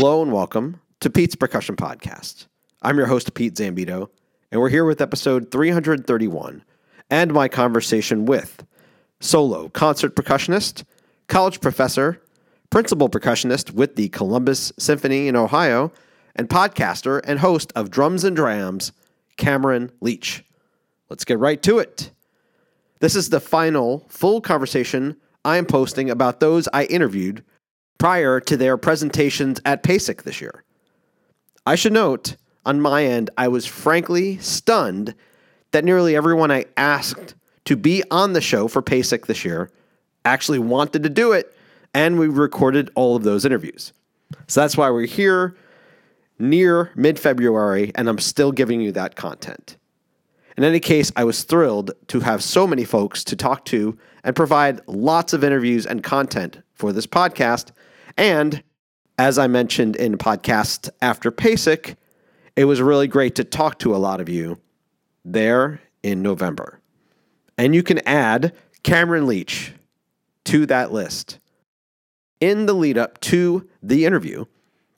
Hello and welcome to Pete's Percussion Podcast. I'm your host, Pete Zambito, and we're here with episode 331 and my conversation with solo concert percussionist, college professor, principal percussionist with the Columbus Symphony in Ohio, and podcaster and host of Drums and Drams, Cameron Leach. Let's get right to it. This is the final full conversation I am posting about those I interviewed prior to their presentations at PASIC this year. I should note, on my end, I was frankly stunned that nearly everyone I asked to be on the show for PASIC this year actually wanted to do it, and we recorded all of those interviews. So that's why we're here near mid February, and I'm still giving you that content. In any case, I was thrilled to have so many folks to talk to and provide lots of interviews and content for this podcast and as I mentioned in podcast after PASIC, it was really great to talk to a lot of you there in November. And you can add Cameron Leach to that list. In the lead up to the interview,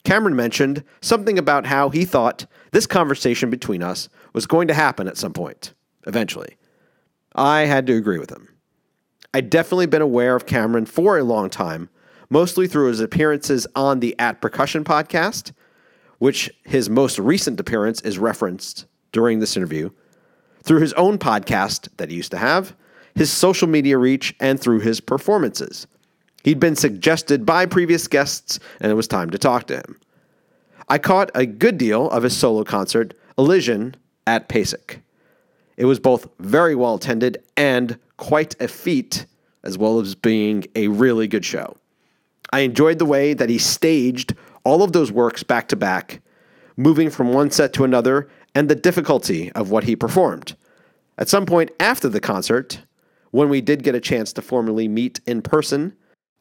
Cameron mentioned something about how he thought this conversation between us was going to happen at some point, eventually. I had to agree with him. I'd definitely been aware of Cameron for a long time mostly through his appearances on the At Percussion podcast, which his most recent appearance is referenced during this interview, through his own podcast that he used to have, his social media reach, and through his performances. He'd been suggested by previous guests, and it was time to talk to him. I caught a good deal of his solo concert, Elysian, at PASIC. It was both very well attended and quite a feat, as well as being a really good show. I enjoyed the way that he staged all of those works back to back, moving from one set to another, and the difficulty of what he performed. At some point after the concert, when we did get a chance to formally meet in person,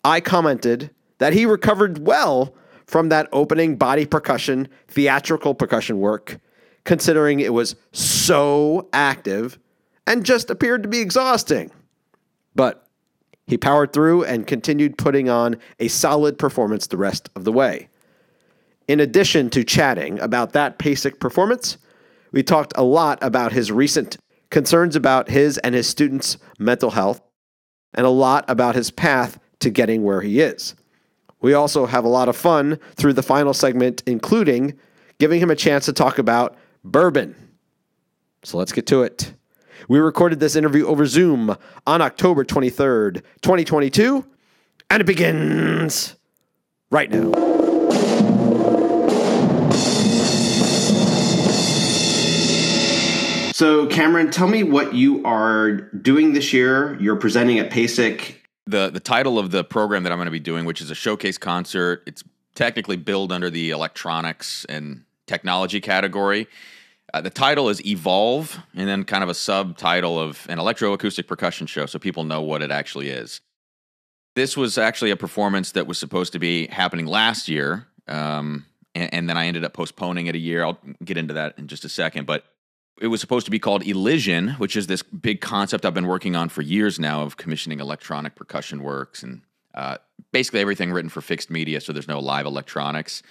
I commented that he recovered well from that opening body percussion, theatrical percussion work, considering it was so active and just appeared to be exhausting. But he powered through and continued putting on a solid performance the rest of the way. In addition to chatting about that PASIC performance, we talked a lot about his recent concerns about his and his students' mental health, and a lot about his path to getting where he is. We also have a lot of fun through the final segment, including giving him a chance to talk about bourbon. So let's get to it. We recorded this interview over Zoom on October 23rd, 2022, and it begins right now. So, Cameron, tell me what you are doing this year. You're presenting at PASIC. The the title of the program that I'm going to be doing, which is a showcase concert, it's technically billed under the electronics and technology category. Uh, the title is Evolve, and then kind of a subtitle of an electroacoustic percussion show, so people know what it actually is. This was actually a performance that was supposed to be happening last year, um, and, and, then I ended up postponing it a year. I'll get into that in just a second, but it was supposed to be called Elysian, which is this big concept I've been working on for years now of commissioning electronic percussion works and uh, basically everything written for fixed media, so there's no live electronics.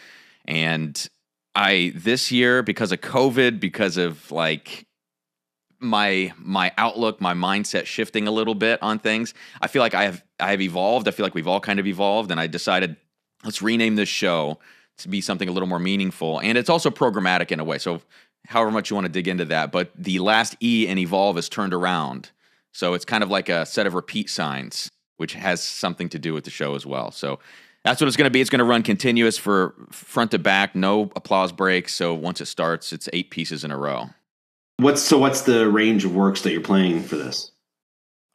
And I this year because of COVID, because of like my my outlook, my mindset shifting a little bit on things. I feel like I have I have evolved. I feel like we've all kind of evolved, and I decided let's rename this show to be something a little more meaningful. And it's also programmatic in a way. So however much you want to dig into that, but the last E in evolve is turned around. So it's kind of like a set of repeat signs, which has something to do with the show as well. So that's what it's going to be. It's going to run continuous for front to back, no applause breaks. So once it starts, it's eight pieces in a row. What's so? What's the range of works that you're playing for this?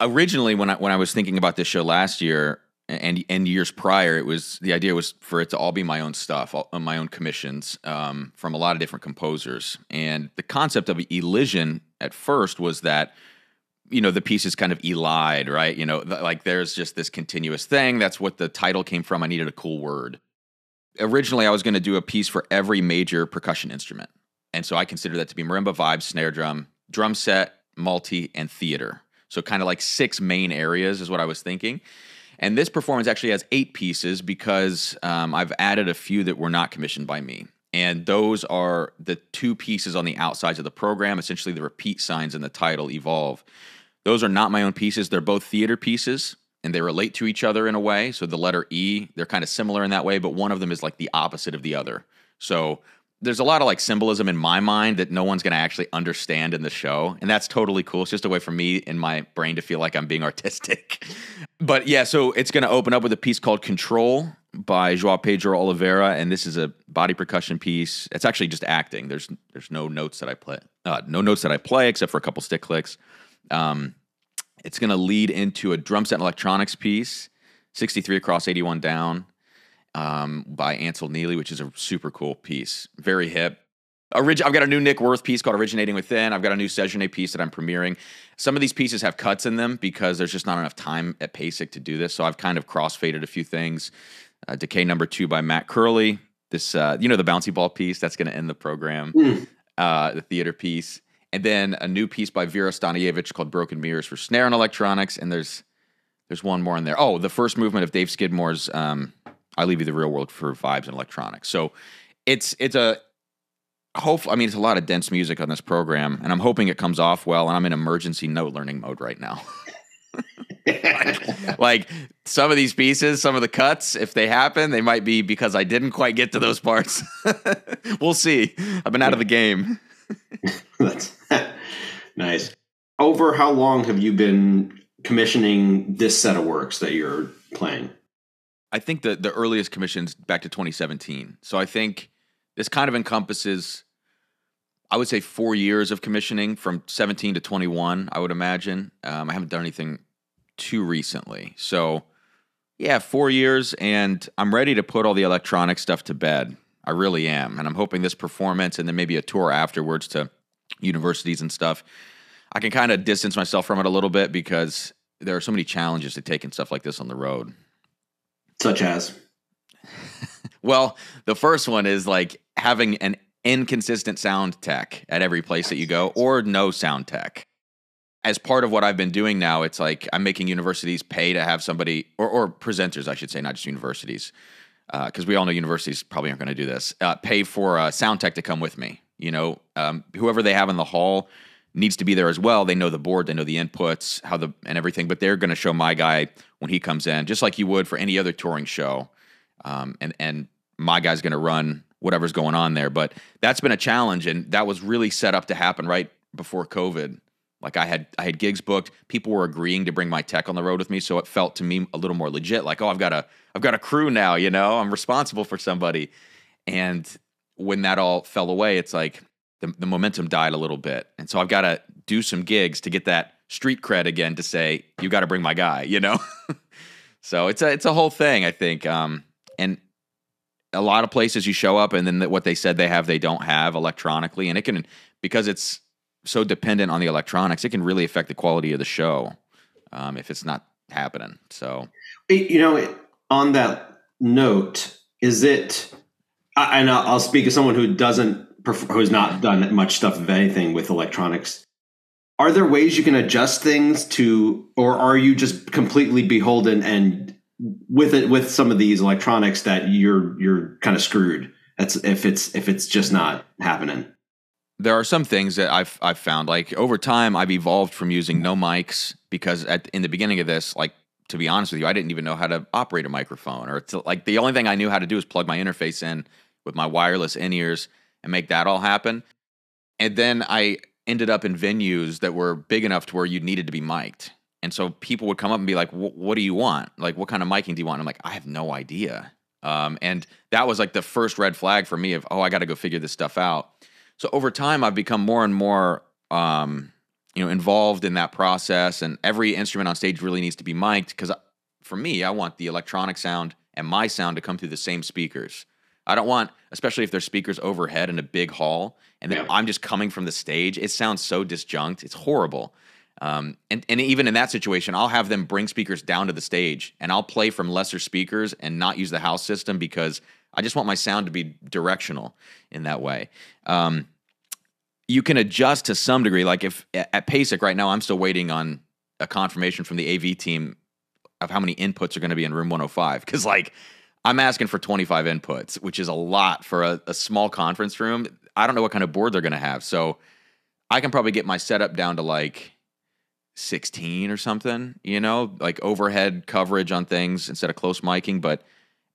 Originally, when I when I was thinking about this show last year and and years prior, it was the idea was for it to all be my own stuff, all, my own commissions um, from a lot of different composers. And the concept of Elysian at first was that you know the piece is kind of elide right? You know th- like there's just this continuous thing. That's what the title came from. I needed a cool word. Originally i was going to do a piece for every major percussion instrument. And so i consider that to be marimba vibes snare drum drum set multi and theater. So kind of like six main areas is what i was thinking. And this performance actually has eight pieces because um, I've added a few that were not commissioned by me. And those are the two pieces on the outsides of the program, essentially the repeat signs in the title, Evolve. Those are not my own pieces. They're both theater pieces and they relate to each other in a way. So the letter E, they're kind of similar in that way, but one of them is like the opposite of the other. So there's a lot of like symbolism in my mind that no one's going to actually understand in the show and that's totally cool it's just a way for me in my brain to feel like i'm being artistic but yeah so it's going to open up with a piece called control by joao pedro oliveira and this is a body percussion piece it's actually just acting there's there's no notes that i play uh, no notes that i play except for a couple stick clicks um, it's going to lead into a drum set and electronics piece 63 across 81 down um, by Ansel Neely, which is a super cool piece. Very hip. Orig- I've got a new Nick Werth piece called Originating Within. I've got a new Sejourné piece that I'm premiering. Some of these pieces have cuts in them because there's just not enough time at PASIC to do this. So I've kind of crossfaded a few things. Uh, Decay number two by Matt Curley. This, uh, you know, the bouncy ball piece that's going to end the program. Mm. Uh, the theater piece, and then a new piece by Vera Stanievich called Broken Mirrors for snare and electronics. And there's there's one more in there. Oh, the first movement of Dave Skidmore's um, I leave you the real world for vibes and electronics. So it's it's a hope. I mean, it's a lot of dense music on this program, and I'm hoping it comes off well. And I'm in emergency note learning mode right now. like, like, some of these pieces, some of the cuts, if they happen, they might be because I didn't quite get to those parts. we'll see. I've been out of the game. That's nice. Over how long have you been commissioning this set of works that you're playing? I think the the earliest commissions back to 2017. So I think this kind of encompasses, I would say, four years of commissioning from 17 to 21. I would imagine. Um, I haven't done anything too recently, so yeah, four years, and I'm ready to put all the electronic stuff to bed. I really am, and I'm hoping this performance and then maybe a tour afterwards to universities and stuff. I can kind of distance myself from it a little bit because there are so many challenges to taking stuff like this on the road. Such as? well, the first one is like having an inconsistent sound tech at every place that you go or no sound tech. As part of what I've been doing now, it's like I'm making universities pay to have somebody, or, or presenters, I should say, not just universities, because uh, we all know universities probably aren't going to do this, uh, pay for a sound tech to come with me. You know, um, whoever they have in the hall needs to be there as well. They know the board, they know the inputs, how the and everything, but they're going to show my guy when he comes in, just like you would for any other touring show. Um, and and my guy's going to run whatever's going on there. But that's been a challenge, and that was really set up to happen right before COVID. Like I had I had gigs booked, people were agreeing to bring my tech on the road with me, so it felt to me a little more legit. Like oh, I've got a I've got a crew now, you know, I'm responsible for somebody. And when that all fell away, it's like the, the momentum died a little bit. And so I've got to do some gigs to get that street cred again to say, you got to bring my guy, you know? so it's a, it's a whole thing, I think. Um, and a lot of places you show up and then what they said they have, they don't have electronically. And it can, because it's so dependent on the electronics, it can really affect the quality of the show um, if it's not happening. So, you know, on that note, is it, I, and I'll speak as someone who doesn't who's not done much stuff of anything with electronics. Are there ways you can adjust things to or are you just completely beholden and with it with some of these electronics that you're you're kind of screwed? That's if it's if it's just not happening. There are some things that I've I've found like over time I've evolved from using no mics because at in the beginning of this like to be honest with you I didn't even know how to operate a microphone or to, like the only thing I knew how to do is plug my interface in with my wireless in ears and make that all happen. And then I ended up in venues that were big enough to where you needed to be mic'd. And so people would come up and be like, "What do you want? Like, what kind of miking do you want?" I'm like, "I have no idea." Um, and that was like the first red flag for me of, "Oh, I got to go figure this stuff out." So over time, I've become more and more, um, you know, involved in that process. And every instrument on stage really needs to be mic'd because, for me, I want the electronic sound and my sound to come through the same speakers. I don't want, especially if there's speakers overhead in a big hall, and then yeah. I'm just coming from the stage. It sounds so disjunct. It's horrible. Um, and and even in that situation, I'll have them bring speakers down to the stage, and I'll play from lesser speakers and not use the house system because I just want my sound to be directional in that way. Um, you can adjust to some degree. Like if at PASIC right now, I'm still waiting on a confirmation from the AV team of how many inputs are going to be in room 105 because like I'm asking for 25 inputs, which is a lot for a, a small conference room. I don't know what kind of board they're going to have, so I can probably get my setup down to like 16 or something, you know, like overhead coverage on things instead of close miking. But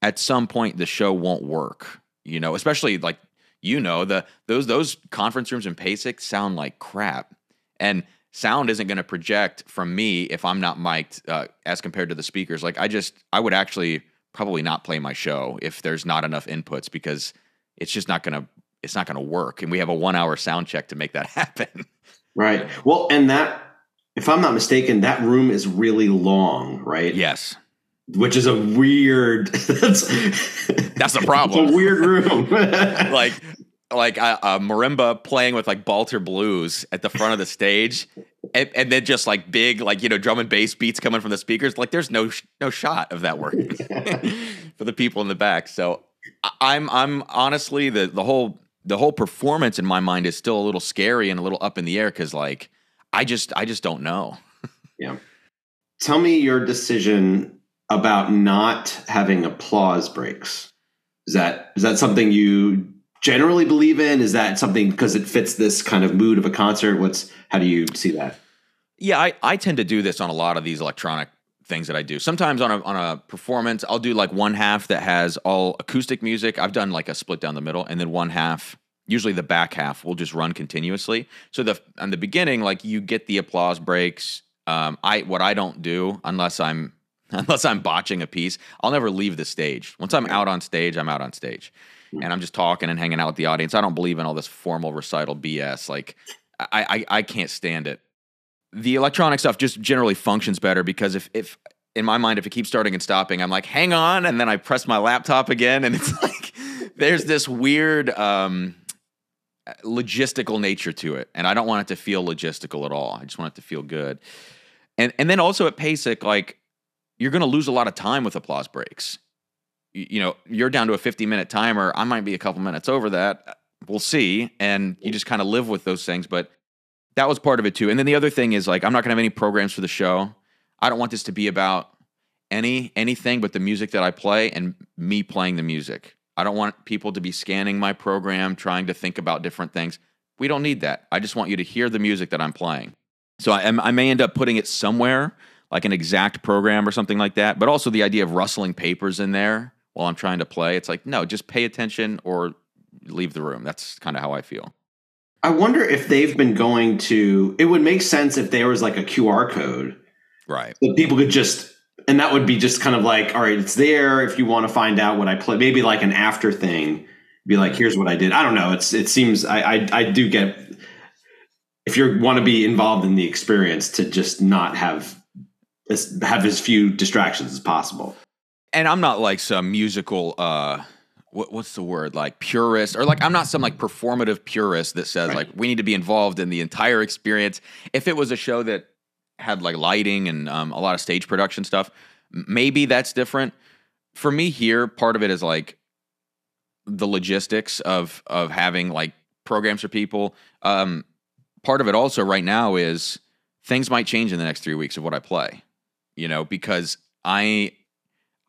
at some point, the show won't work, you know, especially like, you know, the those those conference rooms in PASIC sound like crap. And sound isn't going to project from me if I'm not mic'd uh, as compared to the speakers. Like, I just, I would actually probably not play my show if there's not enough inputs because it's just not going to, it's not going to work. And we have a one hour sound check to make that happen. Right. Well, and that if I'm not mistaken, that room is really long, right? Yes. Which is a weird. that's, that's the problem. a weird room. like, like a, a, marimba playing with like Balter blues at the front of the stage, and, and, then just like big, like you know, drum and bass beats coming from the speakers. Like, there's no no shot of that working for the people in the back. So, I'm I'm honestly the the whole the whole performance in my mind is still a little scary and a little up in the air because like I just I just don't know. yeah. Tell me your decision about not having applause breaks. Is that is that something you generally believe in? Is that something because it fits this kind of mood of a concert? What's how do you see that? Yeah, I, I tend to do this on a lot of these electronic things that I do. Sometimes on a on a performance, I'll do like one half that has all acoustic music. I've done like a split down the middle, and then one half usually the back half will just run continuously. So the on the beginning, like you get the applause breaks. Um, I what I don't do unless I'm unless I'm botching a piece, I'll never leave the stage. Once I'm out on stage, I'm out on stage. And I'm just talking and hanging out with the audience. I don't believe in all this formal recital BS. Like I I, I can't stand it. The electronic stuff just generally functions better because if if in my mind, if it keeps starting and stopping, I'm like, hang on, and then I press my laptop again, and it's like there's this weird um, logistical nature to it, and I don't want it to feel logistical at all. I just want it to feel good. And and then also at PASIC, like you're going to lose a lot of time with applause breaks. You, know, you're down to a 50 minute timer. I might be a couple minutes over that. We'll see. And you just kind of live with those things. But that was part of it too. And then the other thing is like I'm not going to have any programs for the show. I don't want this to be about any anything but the music that I play and me playing the music. I don't want people to be scanning my program, trying to think about different things. We don't need that. I just want you to hear the music that I'm playing. So I, I may end up putting it somewhere, like an exact program or something like that. But also the idea of rustling papers in there while I'm trying to play. It's like, no, just pay attention or leave the room. That's kind of how I feel. I wonder if they've been going to, it would make sense if there was like a QR code. Right. So people could just and that would be just kind of like, all right, it's there if you want to find out what I play. Maybe like an after thing. Be like, mm-hmm. here's what I did. I don't know. It's it seems I I, I do get if you want to be involved in the experience to just not have as, have as few distractions as possible. And I'm not like some musical uh what, what's the word like purist or like i'm not some like performative purist that says right. like we need to be involved in the entire experience if it was a show that had like lighting and um, a lot of stage production stuff. Maybe that's different. For me here, part of it is like the logistics of of having like programs for people. Um, part of it also right now is things might change in the next three weeks of what I play. You know, because I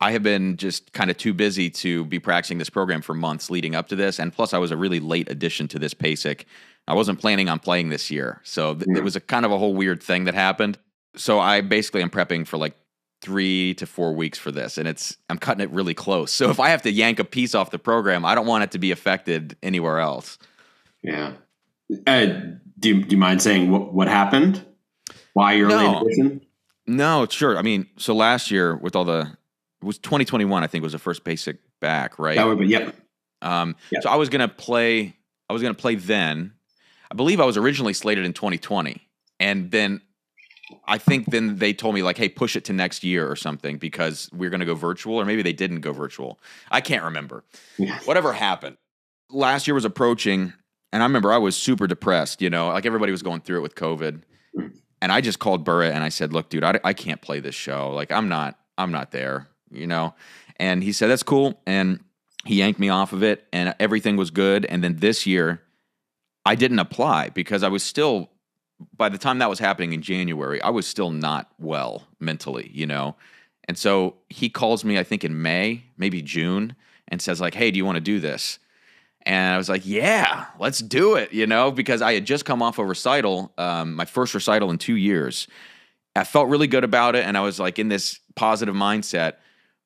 I have been just kind of too busy to be practicing this program for months leading up to this, and plus I was a really late addition to this PASIC I wasn't planning on playing this year. So th- yeah. it was a kind of a whole weird thing that happened. So I basically am prepping for like three to four weeks for this and it's i'm cutting it really close so if i have to yank a piece off the program i don't want it to be affected anywhere else yeah uh, do, you, do you mind saying what, what happened why you're no. late no sure i mean so last year with all the it was 2021 i think was the first PASIC back right that would be yep um yep. so i was gonna play i was gonna play then I believe I was originally slated in 2020, and then I think then they told me like, "Hey, push it to next year or something because we're going to go virtual," or maybe they didn't go virtual. I can't remember. Yeah. Whatever happened. Last year was approaching, and I remember I was super depressed. You know, like everybody was going through it with COVID, and I just called Burritt and I said, "Look, dude, I, I can't play this show. Like, I'm not, I'm not there." You know, and he said, "That's cool," and he yanked me off of it, and everything was good. And then this year I didn't apply because I was still by the time that was happening in January, I was still not well mentally, you know. And so he calls me, I think in May, maybe June, and says, like, hey, do you want to do this? And I was like, yeah, let's do it, you know, because I had just come off a recital, um, my first recital in two years. I felt really good about it. And I was like in this positive mindset.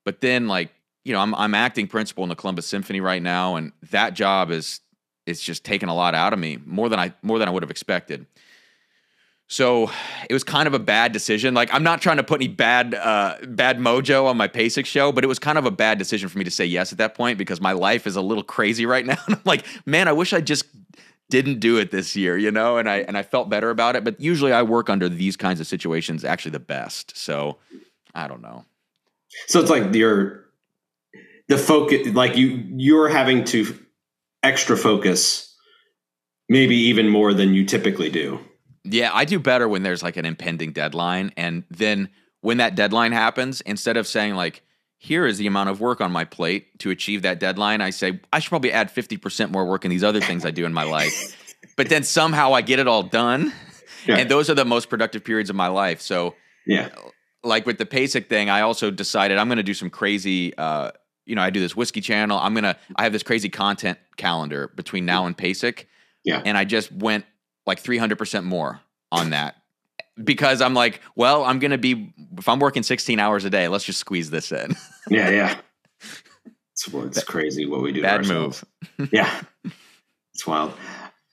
But then, like, you know, I'm, I'm acting principal in the Columbus Symphony right now. And that job is, it's just taken a lot out of me more than I, more than I would have expected. So it was kind of a bad decision. Like I'm not trying to put any bad uh, bad mojo on my PASIC show, but it was kind of a bad decision for me to say yes at that point because my life is a little crazy right now. And I'm like, man, I wish I just didn't do it this year, you know, and I and I felt better about it. But usually I work under these kinds of situations actually the best. So I don't know. So it's like you're the focus like you you're having to extra focus maybe even more than you typically do. Yeah, I do better when there's like an impending deadline. And then when that deadline happens, instead of saying, like, here is the amount of work on my plate to achieve that deadline, I say, I should probably add 50% more work in these other things I do in my life. But then somehow I get it all done. Yeah. And those are the most productive periods of my life. So, yeah. Like with the PASIC thing, I also decided I'm going to do some crazy, uh, you know, I do this whiskey channel. I'm going to, I have this crazy content calendar between now and PASIC. Yeah. And I just went like 300% more on that because I'm like, well, I'm going to be, if I'm working 16 hours a day, let's just squeeze this in. yeah, yeah. It's, it's crazy what we do. Bad move. yeah. It's wild.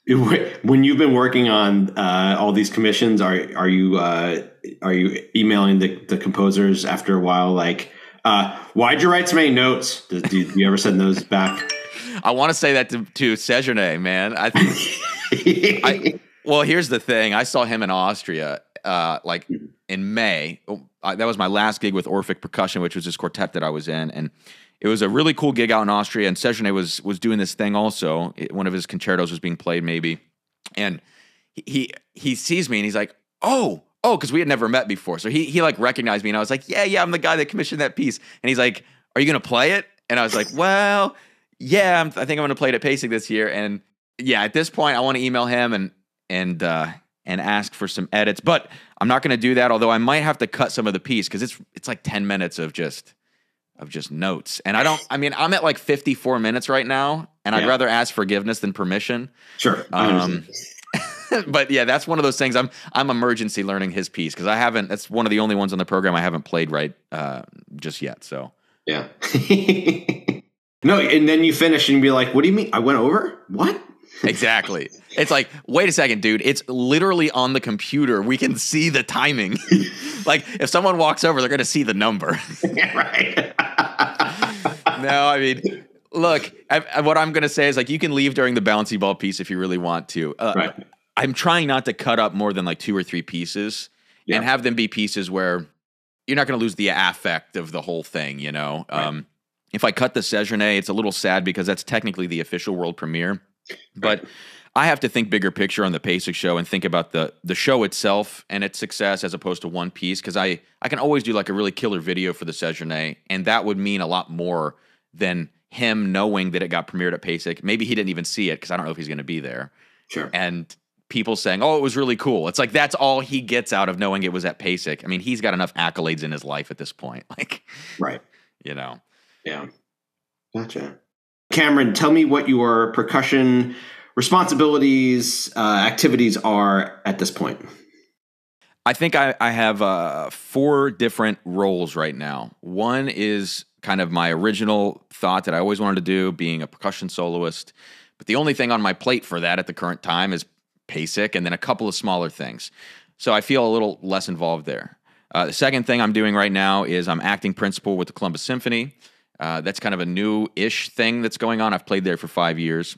When you've been working on uh, all these commissions, are are you uh, are you emailing the, the composers after a while? Like, uh, why'd you write so many notes? Do, do you ever send those back? I want to say that to, to Sejourne, man. I think I, well, here's the thing. I saw him in Austria, uh, like in May. Oh, I, that was my last gig with Orphic Percussion, which was this quartet that I was in, and it was a really cool gig out in Austria. And Sejourne was was doing this thing also. It, one of his concertos was being played, maybe, and he he sees me and he's like, "Oh, oh," because we had never met before. So he he like recognized me, and I was like, "Yeah, yeah, I'm the guy that commissioned that piece." And he's like, "Are you gonna play it?" And I was like, "Well." Yeah, I'm, I think I'm to play it at PASIC this year, and yeah, at this point, I want to email him and and uh, and ask for some edits. But I'm not to do that. Although I might have to cut some of the piece because it's it's like 10 minutes of just of just notes. And I don't. I mean, I'm at like 54 minutes right now, and yeah. I'd rather ask forgiveness than permission. Sure. Um, but yeah, that's one of those things. I'm I'm emergency learning his piece because I haven't. That's one of the only ones on the program I haven't played right uh, just yet. So yeah. no, and then you finish and be like, "What do you mean? I went over? What?" exactly. It's like, wait a second, dude. It's literally on the computer. We can see the timing. like, if someone walks over, they're going to see the number. right. no, I mean, look, I, what I'm going to say is like, you can leave during the bouncy ball piece if you really want to. Uh, right. I'm trying not to cut up more than like two or three pieces yeah. and have them be pieces where you're not going to lose the affect of the whole thing, you know? Right. Um, if I cut the Sejourne, it's a little sad because that's technically the official world premiere. But I have to think bigger picture on the PASIC show and think about the the show itself and its success as opposed to one piece because I I can always do like a really killer video for the Sejourne and that would mean a lot more than him knowing that it got premiered at PASIC. Maybe he didn't even see it because I don't know if he's going to be there. Sure. And people saying, "Oh, it was really cool." It's like that's all he gets out of knowing it was at PASIC. I mean, he's got enough accolades in his life at this point. Like, right? You know. Yeah. Gotcha. Cameron, tell me what your percussion responsibilities, uh, activities are at this point. I think I, I have uh, four different roles right now. One is kind of my original thought that I always wanted to do, being a percussion soloist. But the only thing on my plate for that at the current time is PASIC and then a couple of smaller things. So I feel a little less involved there. Uh, the second thing I'm doing right now is I'm acting principal with the Columbus Symphony. Uh, that's kind of a new ish thing that's going on. I've played there for five years,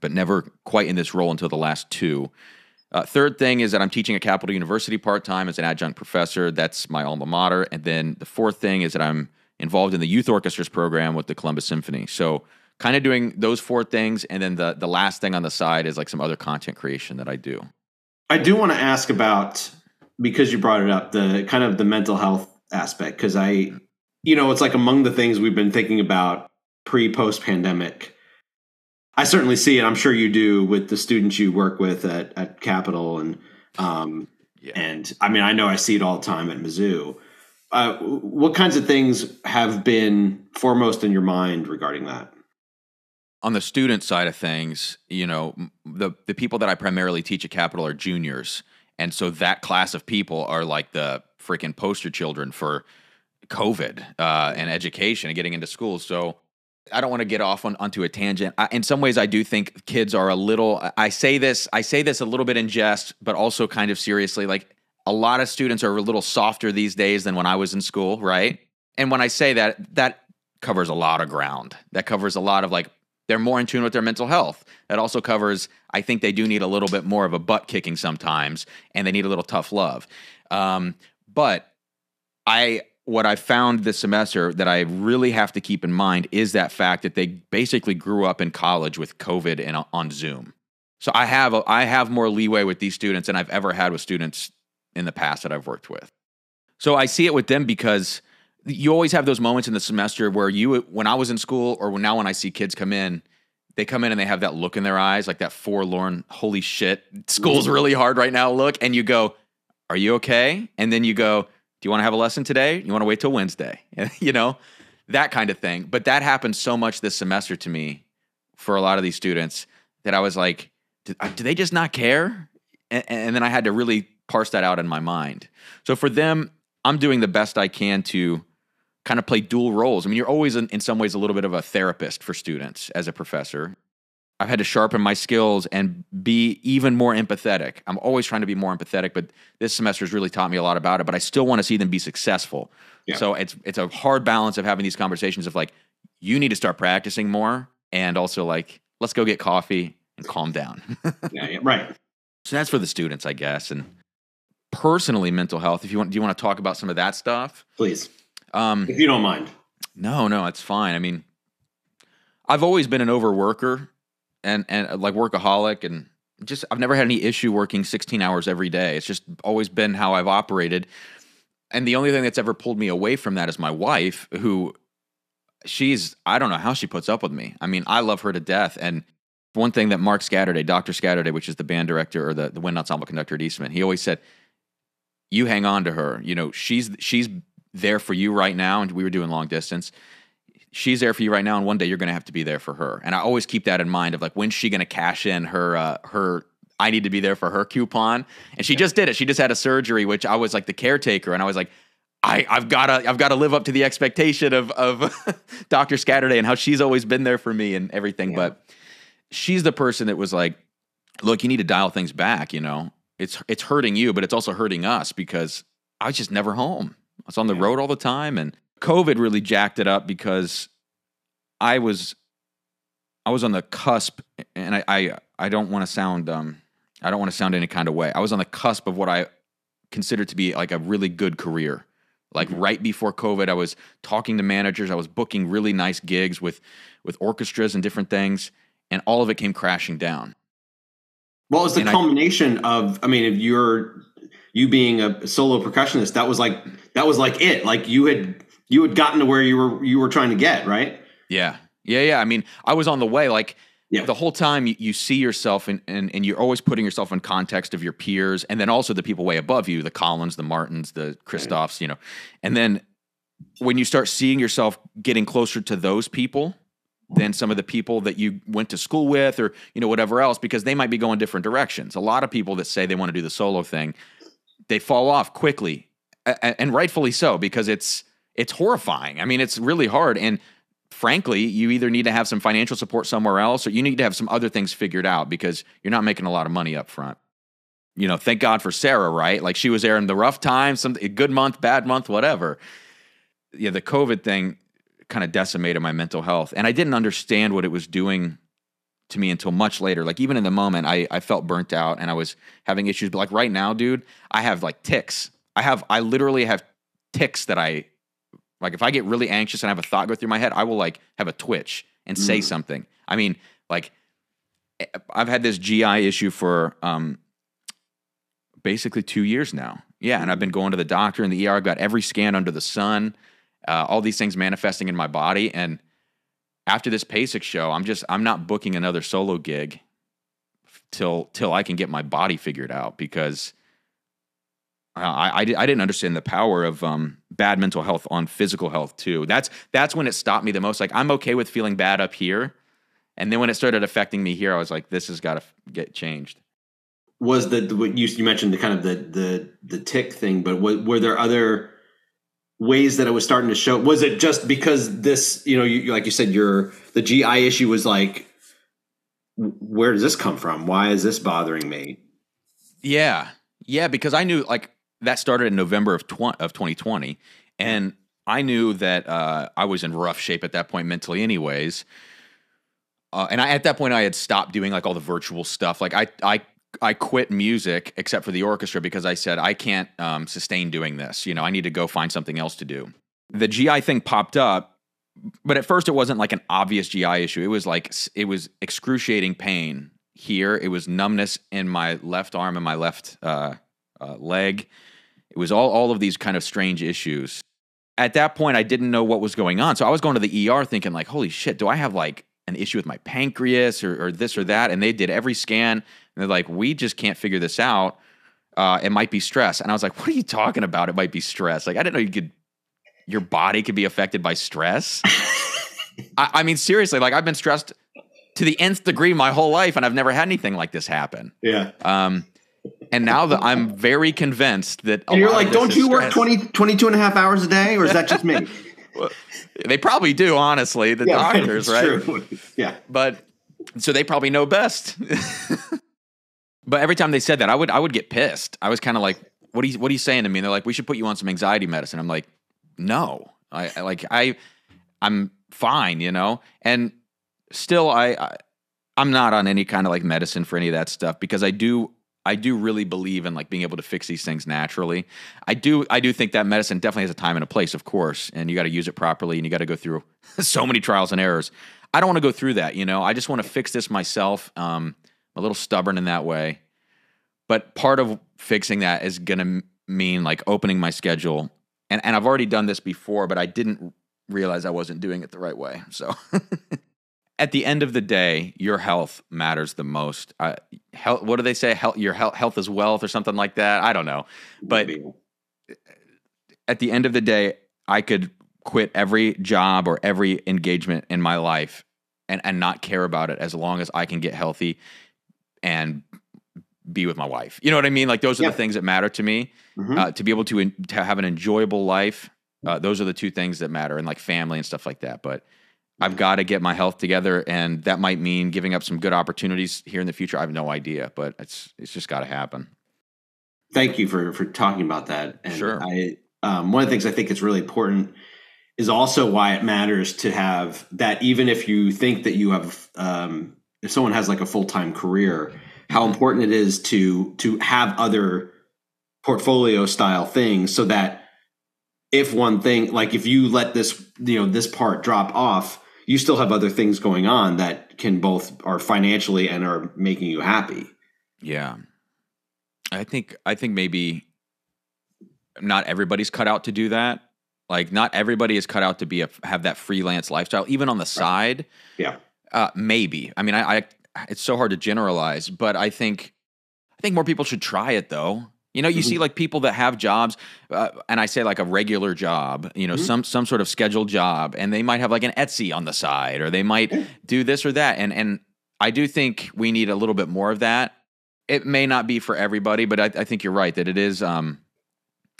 but never quite in this role until the last two. Uh, third thing is that I'm teaching at Capital University part time as an adjunct professor. That's my alma mater. And then the fourth thing is that I'm involved in the youth orchestras program with the Columbus Symphony. So, kind of doing those four things. And then the, the last thing on the side is like some other content creation that I do. I do want to ask about, because you brought it up, the kind of the mental health aspect, because I you know, it's like among the things we've been thinking about pre post pandemic. I certainly see it. I'm sure you do with the students you work with at, at Capital and um, yeah. and I mean I know I see it all the time at Mizzou. uh, what kinds of things have been foremost in your mind regarding that? On the student side of things, you know, the the people that I primarily teach at Capital are juniors, and so that class of people are like the freaking poster children for COVID uh, and education and getting into schools. So I don't want to get off on, onto a tangent. I, in some ways, I do think kids are a little. I say this. I say this a little bit in jest, but also kind of seriously. Like a lot of students are a little softer these days than when I was in school, right? And when I say that, that covers a lot of ground. That covers a lot of like they're more in tune with their mental health. That also covers, I think they do need a little bit more of a butt kicking sometimes, and they need a little tough love. Um, but I, what I found this semester that I really have to keep in mind is that fact that they basically grew up in college with COVID and uh, on Zoom. So I have a, I have more leeway with these students than I've ever had with students in the past that I've worked with. So I see it with them because you always have those moments in the semester where you, when I was in school, or now when I see kids come in, they come in and they have that look in their eyes, like that forlorn, holy shit, school's really hard right now look. And you go, Are you okay? And then you go, Do you want to have a lesson today? You want to wait till Wednesday? you know, that kind of thing. But that happened so much this semester to me for a lot of these students that I was like, Do, uh, do they just not care? And, and then I had to really parse that out in my mind. So for them, I'm doing the best I can to kind of play dual roles. I mean, you're always in, in, some ways a little bit of a therapist for students as a professor. I've had to sharpen my skills and be even more empathetic. I'm always trying to be more empathetic, but this semester has really taught me a lot about it. But I still want to see them be successful. Yeah. So it's it's a hard balance of having these conversations of like, you need to start practicing more, and also like, let's go get coffee and calm down. yeah, yeah, right. So that's for the students, I guess, and personally mental health. If you want, do you want to talk about some of that stuff? Please, um, if you don't mind. No, no, it's fine. I mean, I've always been an overworker and and uh, like workaholic, and just I've never had any issue working 16 hours every day. It's just always been how I've operated. And the only thing that's ever pulled me away from that is my wife, who she's I don't know how she puts up with me. I mean, I love her to death, and one thing that Mark Scatterday, Dr. Scatterday, which is the band director or the, the wind ensemble conductor at Eastman, he always said, you hang on to her. You know, she's she's there for you right now, and we were doing long distance. She's there for you right now, and one day you're going to have to be there for her. And I always keep that in mind of like when's she going to cash in her uh, her I need to be there for her coupon. And she yeah. just did it. She just had a surgery, which I was like the caretaker, and I was like, I, I've got to I've got to live up to the expectation of of Dr. Scatterday and how she's always been there for me and everything. Yeah. But she's the person that was like, look, you need to dial things back. You know, it's it's hurting you, but it's also hurting us because I was just never home. I was on the yeah. road all the time, and COVID really jacked it up because I was I was on the cusp, and I I, I don't want to sound um I don't want to sound any kind of way. I was on the cusp of what I considered to be like a really good career. Like mm-hmm. right before COVID, I was talking to managers. I was booking really nice gigs with with orchestras and different things, and all of it came crashing down. What was the and culmination I, of? I mean, if you're you being a solo percussionist, that was like that was like it. Like you had you had gotten to where you were you were trying to get, right? Yeah, yeah, yeah. I mean, I was on the way. Like yeah. the whole time, you, you see yourself, and and and you're always putting yourself in context of your peers, and then also the people way above you, the Collins, the Martins, the Christophs, you know, and then when you start seeing yourself getting closer to those people than some of the people that you went to school with or you know whatever else because they might be going different directions a lot of people that say they want to do the solo thing they fall off quickly and rightfully so because it's it's horrifying i mean it's really hard and frankly you either need to have some financial support somewhere else or you need to have some other things figured out because you're not making a lot of money up front you know thank god for sarah right like she was there in the rough times some good month bad month whatever yeah the covid thing kind of decimated my mental health. And I didn't understand what it was doing to me until much later. Like even in the moment, I, I felt burnt out and I was having issues. But like right now, dude, I have like tics. I have I literally have tics that I like if I get really anxious and I have a thought go through my head, I will like have a twitch and say mm. something. I mean, like eh, I've had this GI issue for um basically two years now. Yeah, and I've been going to the doctor and the ER. I've got every scan under the sun uh, all these things manifesting in my body. And after this PASIC show, I'm just I'm not booking another solo gig till till I can get my body figured out because I, I, I didn't understand the power of um, bad mental health on physical health too. That's that's when it stopped me the most. Like I'm okay with feeling bad up here, and then when it started affecting me here, I was like, this has got to get changed. Was the what you you mentioned the kind of the the the tic thing, but were, were there other ways that it was starting to show? Was it just because this, you know, you, like you said, your the GI issue was like, where does this come from? Why is this bothering me? Yeah, yeah, because I knew like that started in November of tw- of 2020, and I knew that uh, I was in rough shape at that point mentally, anyways. Uh, and I, at that point, I had stopped doing like all the virtual stuff. Like I, I, I quit music except for the orchestra because I said I can't um, sustain doing this. You know, I need to go find something else to do. The GI thing popped up, but at first it wasn't like an obvious GI issue. It was like it was excruciating pain here. It was numbness in my left arm and my left uh, uh, leg. It was all all of these kind of strange issues. At that point, I didn't know what was going on, so I was going to the ER thinking like, "Holy shit, do I have like an issue with my pancreas or, or this or that?" And they did every scan, and they're like, "We just can't figure this out. Uh, it might be stress." And I was like, "What are you talking about? It might be stress. Like I didn't know you could, your body could be affected by stress." I, I mean, seriously, like I've been stressed to the nth degree my whole life, and I've never had anything like this happen. Yeah. Um, and now that I'm very convinced that and you're like, don't you work 20, 22 and a half hours a day, or is that just me? well, they probably do, honestly, the yeah, doctors, right? True. Yeah. But so they probably know best. but every time they said that, I would I would get pissed. I was kind of like, what are you what are you saying to me? And they're like, we should put you on some anxiety medicine. I'm like, no. I, I like I I'm fine, you know? And still I, I I'm not on any kind of like medicine for any of that stuff because I do I do really believe in like being able to fix these things naturally. I do I do think that medicine definitely has a time and a place, of course, and you got to use it properly and you got to go through so many trials and errors. I don't want to go through that, you know. I just want to fix this myself. Um, I'm a little stubborn in that way. But part of fixing that is going to mean like opening my schedule. And and I've already done this before, but I didn't realize I wasn't doing it the right way. So at the end of the day, your health matters the most. Uh, health, what do they say? Health, your health, health is wealth, or something like that. I don't know, but at the end of the day, I could quit every job or every engagement in my life and and not care about it as long as I can get healthy and be with my wife. You know what I mean? Like those are yeah. the things that matter to me. Mm-hmm. Uh, to be able to in, to have an enjoyable life, uh, those are the two things that matter, and like family and stuff like that. But I've got to get my health together, and that might mean giving up some good opportunities here in the future. I have no idea, but it's it's just got to happen. Thank you for for talking about that. And sure. I um, one of the things I think is really important is also why it matters to have that. Even if you think that you have, um, if someone has like a full time career, how mm-hmm. important it is to to have other portfolio style things so that if one thing like if you let this you know this part drop off you still have other things going on that can both are financially and are making you happy. Yeah. I think I think maybe not everybody's cut out to do that. Like not everybody is cut out to be a have that freelance lifestyle even on the side. Yeah. Uh, maybe. I mean I, I it's so hard to generalize, but I think I think more people should try it though. You know, you mm-hmm. see like people that have jobs, uh, and I say like a regular job, you know, mm-hmm. some some sort of scheduled job, and they might have like an Etsy on the side, or they might do this or that, and and I do think we need a little bit more of that. It may not be for everybody, but I, I think you're right that it is. Um,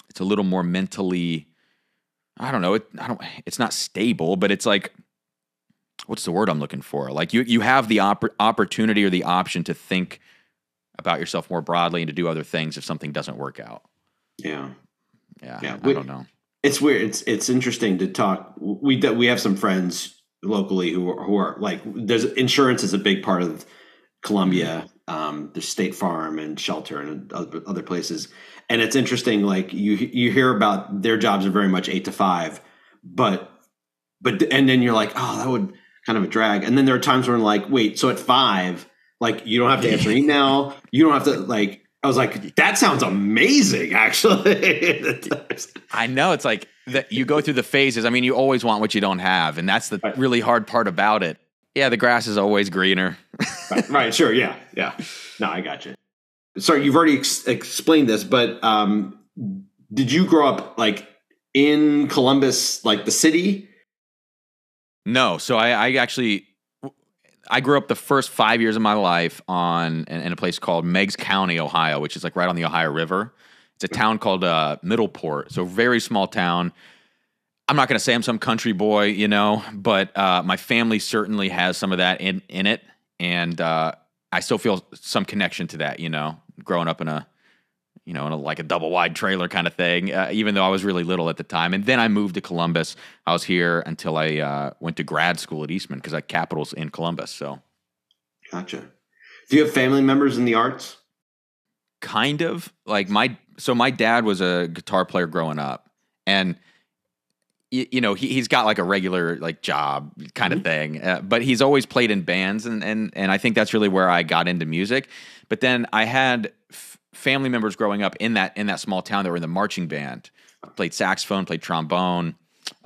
it's a little more mentally. I don't know. It, I don't. It's not stable, but it's like, what's the word I'm looking for? Like you you have the opp- opportunity or the option to think about yourself more broadly and to do other things if something doesn't work out. Yeah. Yeah. yeah. I we, don't know. It's weird. It's it's interesting to talk. We we have some friends locally who are, who are like there's insurance is a big part of Columbia. Um, there's State Farm and Shelter and other places, and it's interesting. Like you you hear about their jobs are very much eight to five, but but and then you're like, oh, that would kind of a drag. And then there are times where I'm like, wait, so at five like you don't have to answer email. You don't have to like. I was like, that sounds amazing. Actually, I know it's like that. You go through the phases. I mean, you always want what you don't have, and that's the right. really hard part about it. Yeah, the grass is always greener. right, right, Sure. Yeah. Yeah. No, I got you. Sorry, you've already ex- explained this, but um, did you grow up like in Columbus, like the city? No, so I, I actually I grew up the first five years of my life on in, in, a place called Meigs County, Ohio, which is like right on the Ohio River. It's a town called uh, Middleport, so very small town. I'm not going to say I'm some country boy, you know, but uh, my family certainly has some of that in in it, and uh, I still feel some connection to that, you know, growing up in a you know, in a, like a double wide trailer kind of thing, uh, even though I was really little at the time. And then I moved to Columbus. I was here until I uh, went to grad school at Eastman because I Capitals in Columbus. So, gotcha. Do you have family members in the arts? Kind of like my so my dad was a guitar player growing up, and you, you know he he's got like a regular like job kind mm-hmm. of thing, uh, but he's always played in bands, and and and I think that's really where I got into music. But then I had family members growing up in that in that small town that were in the marching band. Played saxophone, played trombone,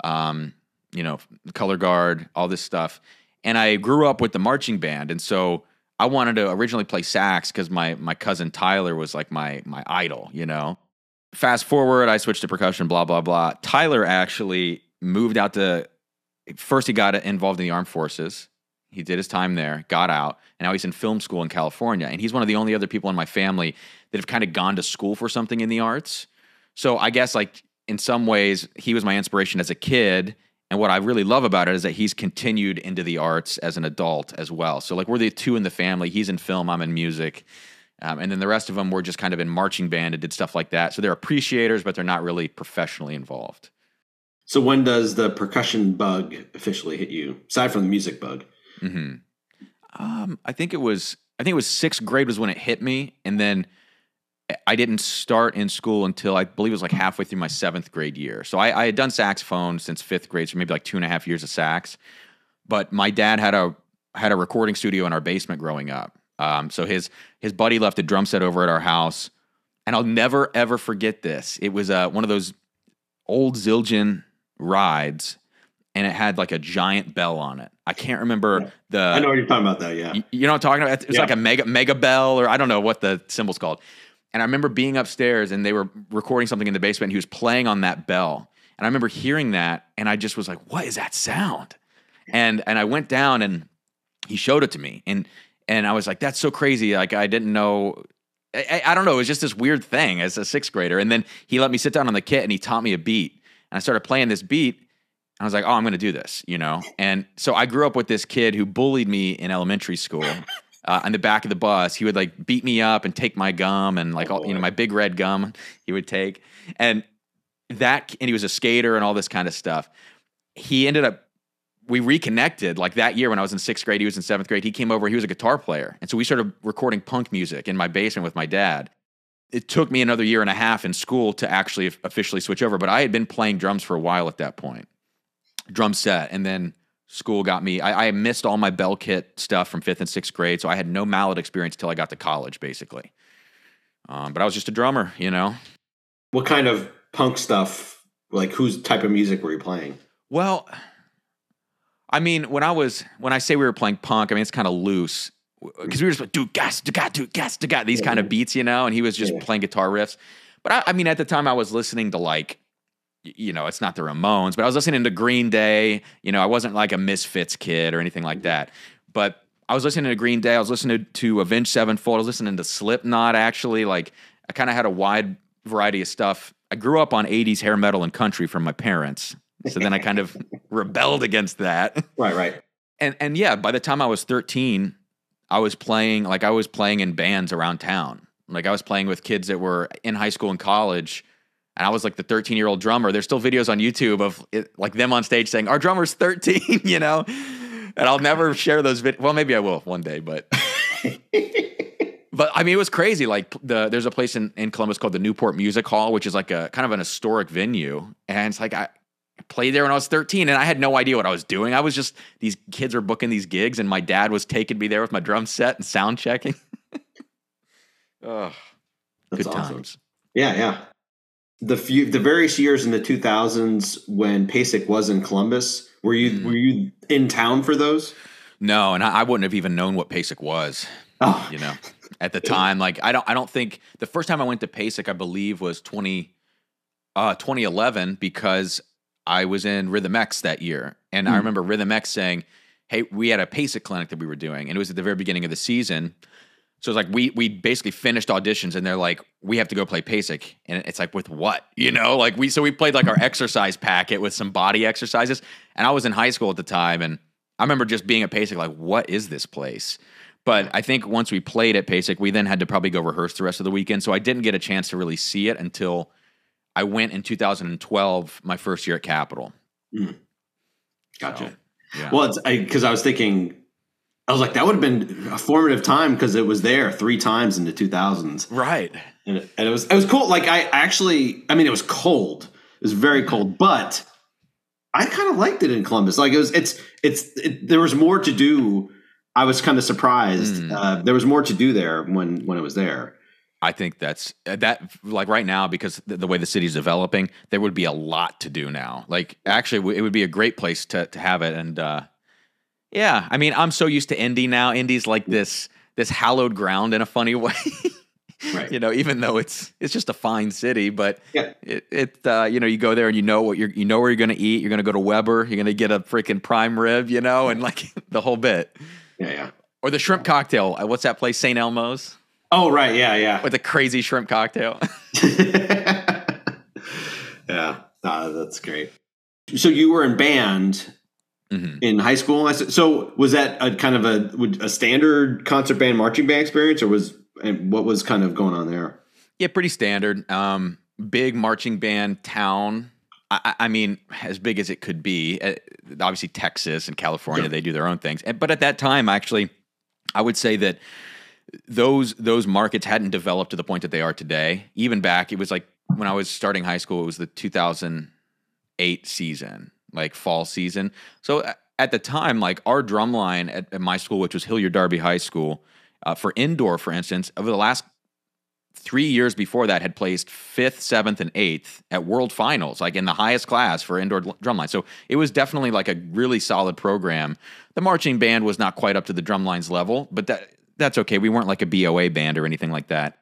um, you know, color guard, all this stuff. And I grew up with the marching band, and so I wanted to originally play sax because my my cousin Tyler was like my my idol, you know. Fast forward, I switched to percussion, blah blah blah. Tyler actually moved out to. First, he got involved in the armed forces. He did his time there, got out, and now he's in film school in California. And he's one of the only other people in my family that have kind of gone to school for something in the arts. So I guess like in some ways he was my inspiration as a kid. And what I really love about it is that he's continued into the arts as an adult as well. So like we're the two in the family. He's in film, I'm in music. Um, and then the rest of them were just kind of in marching band and did stuff like that. So they're appreciators, but they're not really professionally involved. So when does the percussion bug officially hit you, aside from the music bug? Mm-hmm. Um, I think it was I think it was sixth grade was when it hit me, and then I didn't start in school until I believe it was like halfway through my seventh grade year. So I, I, had done saxophone since fifth grade, so maybe like two and a half years of sax. But my dad had a had a recording studio in our basement growing up. Um, so his his buddy left a drum set over at our house, and I'll never ever forget this. It was uh, one of those old Zildjian rides, and it had like a giant bell on it. I can't remember yeah. the. I know what you're talking about, though. Yeah, you, you know what I'm talking about. It's yeah. like a mega mega bell, or I don't know what the cymbal's called. And I remember being upstairs and they were recording something in the basement. And he was playing on that bell. And I remember hearing that and I just was like, what is that sound? And and I went down and he showed it to me. And and I was like, that's so crazy. Like I didn't know. I, I don't know. It was just this weird thing as a sixth grader. And then he let me sit down on the kit and he taught me a beat. And I started playing this beat. And I was like, oh, I'm going to do this, you know? And so I grew up with this kid who bullied me in elementary school uh, on the back of the bus. He would like beat me up and take my gum and like oh, all, you know my big red gum he would take and that and he was a skater and all this kind of stuff. He ended up we reconnected like that year when I was in sixth grade. He was in seventh grade. He came over. He was a guitar player, and so we started recording punk music in my basement with my dad. It took me another year and a half in school to actually officially switch over, but I had been playing drums for a while at that point, drum set, and then school got me. I, I, missed all my bell kit stuff from fifth and sixth grade, so I had no mallet experience until I got to college, basically. Um, but I was just a drummer, you know. What kind of punk stuff? Like, whose type of music were you playing? Well, I mean, when I was when I say we were playing punk, I mean it's kind of loose because we were just like do gas, do gas, do gas, do gas, these yeah. kind of beats, you know. And he was just yeah. playing guitar riffs. But I, I mean, at the time, I was listening to like you know, it's not the Ramones, but I was listening to Green Day. You know, I wasn't like a Misfits kid or anything like mm-hmm. that. But I was listening to Green Day. I was listening to Avenged Sevenfold. I was listening to Slipknot. Actually, like I kind of had a wide variety of stuff. I grew up on '80s hair metal and country from my parents, so then I kind of rebelled against that. Right, right. And and yeah, by the time I was 13, I was playing like I was playing in bands around town. Like I was playing with kids that were in high school and college and I was like the 13 year old drummer. There's still videos on YouTube of it, like them on stage saying, "Our drummer's 13," you know. And I'll never share those videos. Well, maybe I will one day, but. but I mean, it was crazy. Like the there's a place in, in Columbus called the Newport Music Hall, which is like a kind of an historic venue, and it's like I played there when I was 13, and I had no idea what I was doing. I was just these kids are booking these gigs, and my dad was taking me there with my drum set and sound checking. oh, good awesome. times. Yeah, yeah the few the various years in the 2000s when PASIC was in Columbus, were you mm. were you in town for those? No, and I, I, wouldn't have even known what PASIC was. Oh. You know, at the time, like I don't I don't think the first time I went to PASIC, I believe, was 20 uh, 2011 because I was in Rhythm X that year, and I remember Rhythm X saying, "Hey, we had a PASIC clinic that we were doing, and it was at the very beginning of the season." So it's like we we basically finished auditions, and they're like, "We have to go play PASIC," and it's like, "With what?" You know, like we so we played like our exercise packet with some body exercises, and I was in high school at the time, and I remember just being at PASIC like, "What is this place?" But I think once we played at PASIC, we then had to probably go rehearse the rest of the weekend, so I didn't get a chance to really see it until I went in 2012, my first year at Capital. Hmm. Gotcha. So, yeah. Well, it's because I, was thinking, I was like, that would have been a formative time because it was there three times in the 2000s, right. and it, and it was it was cool. Like I actually, I mean, it was cold. It was very cold, but I kind of liked it in Columbus. Like it was, it's it's it, there was more to do. I was kind of surprised. Mm. Uh, there was more to do there when when it was there. I think that's uh, that like right now because the, the way the city's developing, there would be a lot to do now. Like actually, it would be a great place to to have it. And uh, yeah, I mean, I'm so used to Indy now. Indy's like this this hallowed ground in a funny way. Right. you know, even though it's it's just a fine city, but Yeah. it, it uh, you know you go there and you know what you're you know where you're gonna eat. You're gonna go to Weber. You're gonna get a freaking prime rib, you know, and like the whole bit. Yeah, yeah. Or the shrimp cocktail. Uh, What's that place? St. Elmo's Oh, right. Yeah, yeah. with the crazy shrimp cocktail. yeah, uh, that's great. So you were in band Mhm. in high school. I said- So was that a kind of a a standard concert band marching band experience, or was and what was kind of going on there? Yeah, pretty standard. Um, big marching band town. I, I mean, as big as it could be. Uh, obviously, Texas and California, they do their own things. But at that time, actually, I would say that those those markets hadn't developed to the point that they are today. Even back, it was like when I was starting high school, it was the 2008 season, like fall season. So at the time, like our drum line at, at my school, which was Hilliard Darby High School, uh, for indoor, for instance, over the last three years before that had placed fifth, seventh, and eighth at world finals, like in the highest class for indoor drumline. So it was definitely like a really solid program. The marching band was not quite up to the drumlines level, but that that's okay. We weren't like a BOA band or anything like that.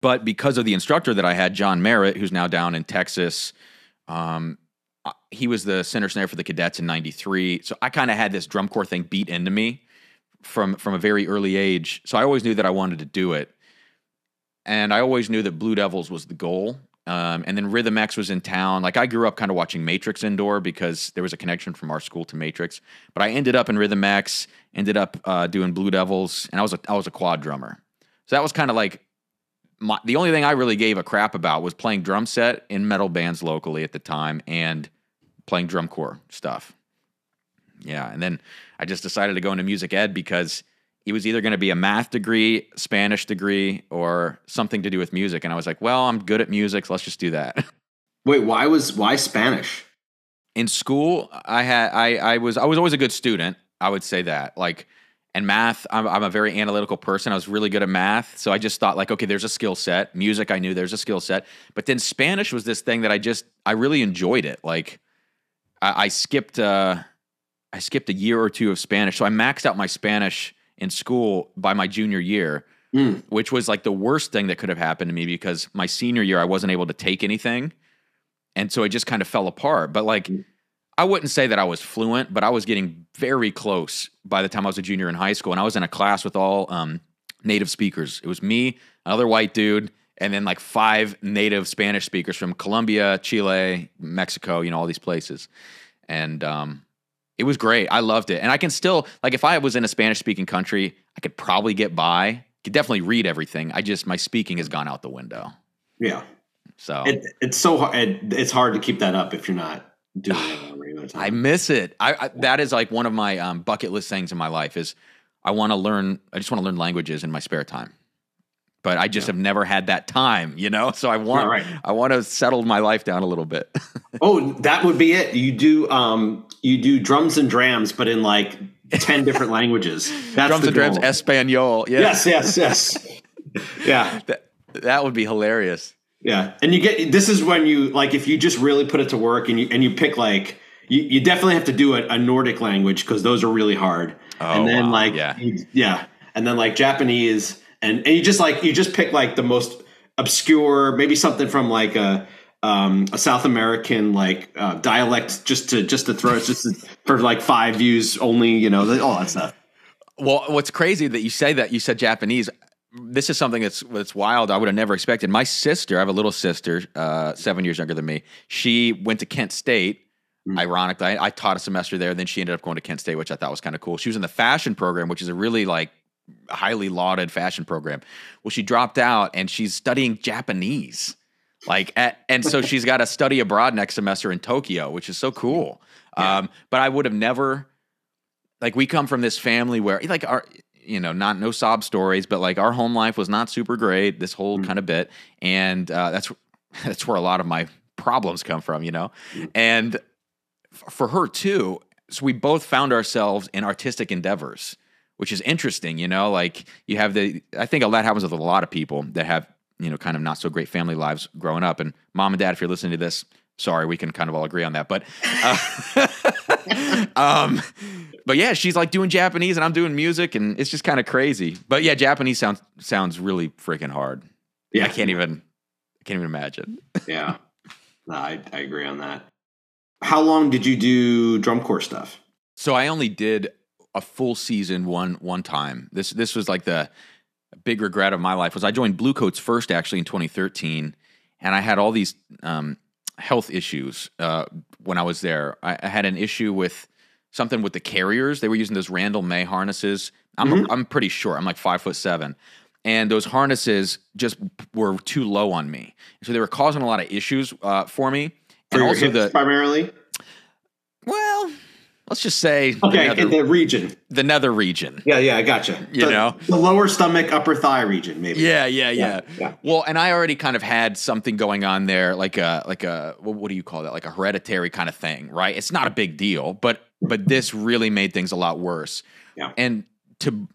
But because of the instructor that I had, John Merritt, who's now down in Texas, um, he was the center snare for the cadets in '93. So I kind of had this drum corps thing beat into me from from a very early age. So I always knew that I wanted to do it and I always knew that Blue Devils was the goal. Um, and then Rhythm X was in town. Like I grew up kind of watching Matrix indoor because there was a connection from our school to Matrix. But I ended up in Rhythm X, ended up uh, doing Blue Devils, and I was a I was a quad drummer. So that was kind of like my, the only thing I really gave a crap about was playing drum set in metal bands locally at the time and playing drum corps stuff. Yeah, and then I just decided to go into music ed because it was either going to be a math degree, Spanish degree, or something to do with music. And I was like, well, I'm good at music, so let's just do that. Wait, why was why Spanish? In school, I had I I was I was always a good student. I would say that like. And math, I'm, I'm a very analytical person. I was really good at math. So I just thought, like, okay, there's a skill set. Music, I knew there's a skill set. But then Spanish was this thing that I just, I really enjoyed it. Like, I, I skipped, uh, I skipped a year or two of Spanish. So I maxed out my Spanish in school by my junior year, Mm. which was like the worst thing that could have happened to me because my senior year I wasn't able to take anything. And so it just kind of fell apart. But like I wouldn't say that I was fluent, but I was getting very close by the time I was a junior in high school. And I was in a class with all um, native speakers. It was me, another white dude, and then like five native Spanish speakers from Colombia, Chile, Mexico, you know, all these places. And um, it was great. I loved it. And I can still, like, if I was in a Spanish speaking country, I could probably get by. Could definitely read everything. I just, my speaking has gone out the window. Yeah, So it, it's so hard. It, it's hard to keep that up if you're not doing it on a regular time. I miss it. I, I that is like one of my um, bucket list things in my life is I want to learn. I just want to learn languages in my spare time, but I just have never had that time. You know, so I want right. I want to settle my life down a little bit. oh, that would be it. You do um you do drums and drams, but in like ten different languages. That's Drums the and drams. Espanol. Yeah, Yes, yes, yes. yeah, that, that would be hilarious. yeah. And you get this is when you like if you just really put it to work and you and you pick like you, you definitely have to do a, a Nordic language because those are really hard. Oh, and then wow. like Yeah. yeah, and then like Japanese and and you just like you just pick like the most obscure, maybe something from like a um, a South American like uh, dialect just to just to throw it just to, for like five views only. You know, all that stuff. Well, what's crazy that you say that you said Japanese. This is something that's that's wild. I would have never expected. My sister, I have a little sister, uh, seven years younger than me. She went to Kent State. Mm. Ironically, I, I, taught a semester there. Then she ended up going to Kent State, which I thought was kind of cool. She was in the fashion program, which is a really like highly lauded fashion program. Well, she dropped out and she's studying Japanese. Like, at, and so she's got to study abroad next semester in Tokyo, which is so cool. Yeah. Um, but I would have never, like, we come from this family where, like, our, you know, not no sob stories, but like our home life was not super great. This whole mm. kind of bit, and uh, that's that's where a lot of my problems come from, you know. Mm. And f- for her too, so we both found ourselves in artistic endeavors, which is interesting, you know. Like you have the, I think a lot happens with a lot of people that have you know, kind of not so great family lives growing up. And mom and dad, if you're listening to this, sorry, we can kind of all agree on that. But, uh, um, but yeah, she's like doing Japanese and I'm doing music, and it's just kind of crazy. But yeah, Japanese sounds sounds really freaking hard. Yeah, I can't even, I can't even imagine. yeah, no, I, I agree on that. How long did you do drum corps stuff? So I only did a full season one one time. This this was like the big regret of my life was I joined Bluecoats first actually in 2013, and I had all these um, health issues uh, when I was there. I, I, had an issue with something with the carriers. They were using those Randall May harnesses. I'm mm-hmm. I'm pretty short. I'm like five foot seven. And those harnesses just were too low on me, so they were causing a lot of issues uh, for me. For and also the primarily. Well, let's just say okay the nether, in the region. the nether region. Yeah yeah i gotcha. You the, know? the lower stomach upper thigh region maybe. Yeah, yeah yeah yeah. well and i already kind of had something going on there like a like a what do you call that? Like a hereditary kind of thing right? It's not a big deal but but this really made things a lot worse. Yeah. And to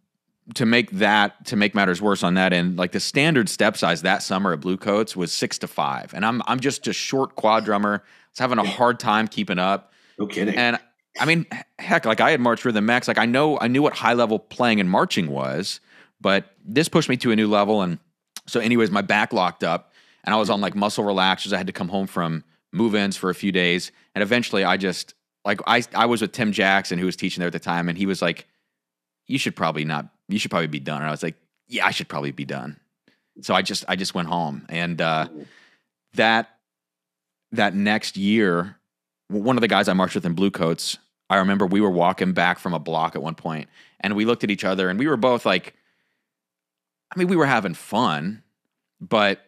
to make that to make matters worse on that end like the standard step size that summer at bluecoats was six to five. And i'm i'm just a short quad drummer. I was having a hard time keeping up. No kidding. And I mean, heck, like I had marched Rhythm X. Like I know, I knew what high level playing and marching was, but this pushed me to a new level. And so, anyways, my back locked up, and I was on like muscle relaxers. I had to come home from move-ins for a few days, and eventually, I just like I I was with Tim Jackson, who was teaching there at the time, and he was like, "You should probably not. You should probably be done." And I was like, "Yeah, I should probably be done." So I just I just went home, and uh, that that next year one of the guys I marched with in Bluecoats, I remember we were walking back from a block at one point and we looked at each other and we were both like, I mean, we were having fun, but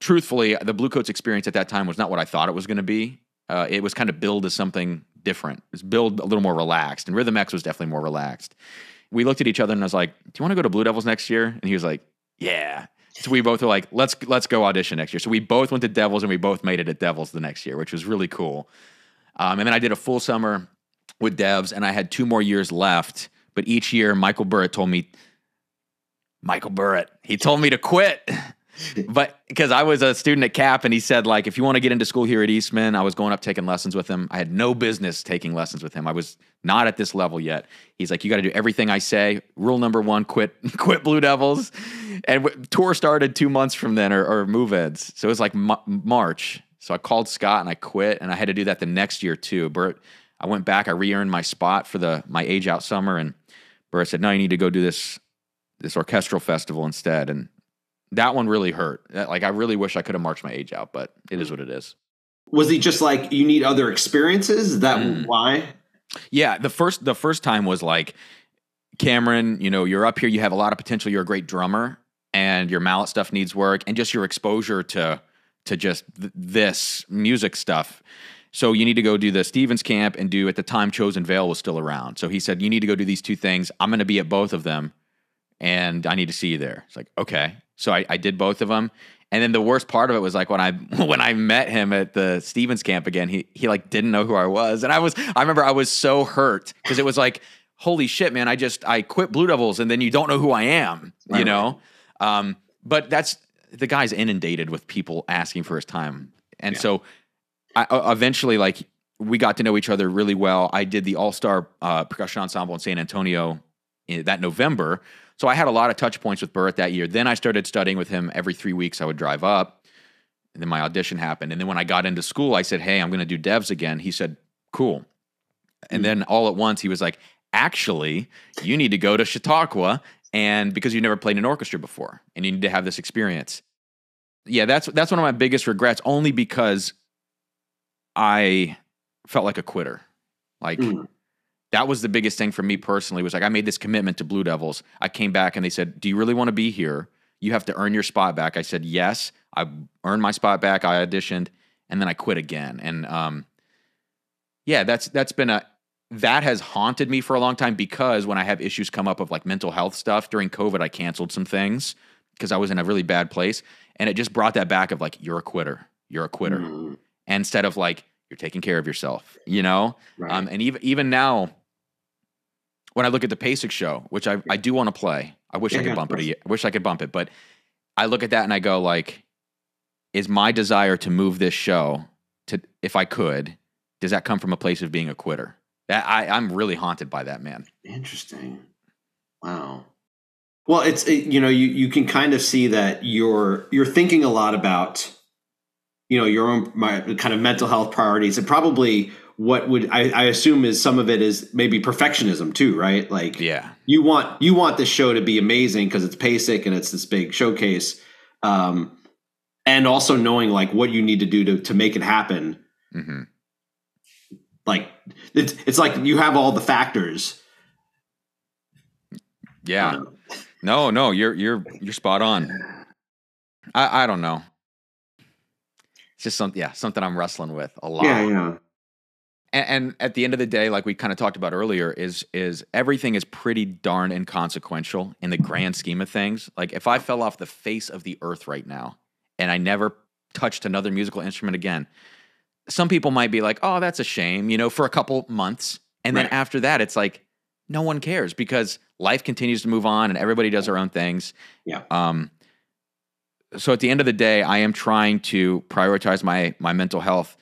truthfully, the Bluecoats experience at that time was not what I thought it was going to be. Uh, it was kind of billed as something different. It was billed a little more relaxed, and Rhythm X was definitely more relaxed. We looked at each other and I was like, "Do you want to go to Blue Devils next year?" And he was like, "Yeah." So we both were like, "Let's let's go audition next year." So we both went to Devils and we both made it at Devils the next year, which was really cool. Um, and then I did a full summer with devs, and I had two more years left. But each year, Michael Burritt told me, Michael Burritt, he told me to quit. but because I was a student at CAP, and he said, like, if you want to get into school here at Eastman, I was going up taking lessons with him. I had no business taking lessons with him. I was not at this level yet. He's like, you got to do everything I say. Rule number one: quit, quit Blue Devils. And w- tour started two months from then, or, or move-ins. So it was like March, so I called Scott and I quit, and I had to do that the next year too. Bert, I went back, I re-earned my spot for the my age out summer, and Bert said, "No, you need to go do this this orchestral festival instead." And that one really hurt. Like I really wish I could have marched my age out, but it is what it is. Was he just like you need other experiences? Is that mm. why? Yeah, the first the first time was like Cameron, you know, you're up here, you have a lot of potential, you're a great drummer, and your mallet stuff needs work, and just your exposure to to just th- this music stuff. So you need to go do the Stevens camp and do at the time Chosen Vale was still around. So he said you need to go do these two things. I'm going to be at both of them, and I need to see you there. It's like okay. So I, I did both of them, and then the worst part of it was like when I when I met him at the Stevens camp again, he he like didn't know who I was, and I was I remember I was so hurt because it was like holy shit, man! I just I quit Blue Devils, and then you don't know who I am, you know. Um, but that's the guy's inundated with people asking for his time, and yeah. so I, uh, eventually, like we got to know each other really well. I did the All Star uh, Percussion Ensemble in San Antonio in, that November, so I had a lot of touch points with Burritt that year. Then I started studying with him every three weeks. I would drive up. And then my audition happened. And then when I got into school, I said, Hey, I'm going to do devs again. He said, Cool. And then all at once, he was like, Actually, you need to go to Chautauqua and because you never played an orchestra before and you need to have this experience. Yeah, that's that's one of my biggest regrets, only because I felt like a quitter. Like Mm. that was the biggest thing for me personally was like I made this commitment to Blue Devils. I came back and they said, "Do you really want to be here? You have to earn your spot back." I said, "Yes." I earned my spot back. I auditioned and then I quit again. And um yeah, that's that's been a that has haunted me for a long time because when I have issues come up of like mental health stuff during COVID, I canceled some things because I was in a really bad place and it just brought that back of like you're a quitter. You're a quitter. Mm, Instead of like you're taking care of yourself, you know? right. Um, and even even now, when I look at the PASIC show, which I, I do want to play, I wish Yeah, I could yeah, bump it. I wish I could bump it, but I look at that and I go like, is my desire to move this show to if I could, does that come from a place of being a quitter? That I I'm really haunted by that man. Interesting. Wow. Well, it's it, you know you you can kind of see that you're you're thinking a lot about you know your own my, kind of mental health priorities and probably what would I, I assume is some of it is maybe perfectionism too, right? Like Yeah, you want you want this show to be amazing because it's PASIC and it's this big showcase, um, and also knowing like what you need to do to to make it happen. hmm Like it's it's like you have all the factors. yeah. No, no, you're you're you're spot on. I I don't know. It's just something, yeah, something I'm wrestling with a lot. yeah, yeah. and, and at the end of the day like we kind of talked about earlier is is everything is pretty darn inconsequential in the grand scheme of things like if i fell off the face of the earth right now and i never touched another musical instrument again some people might be like oh that's a shame you know for a couple months and then after that it's like no one cares because life continues to move on and everybody does their own things Yeah. um so at the end of the day i am trying to prioritize my my mental health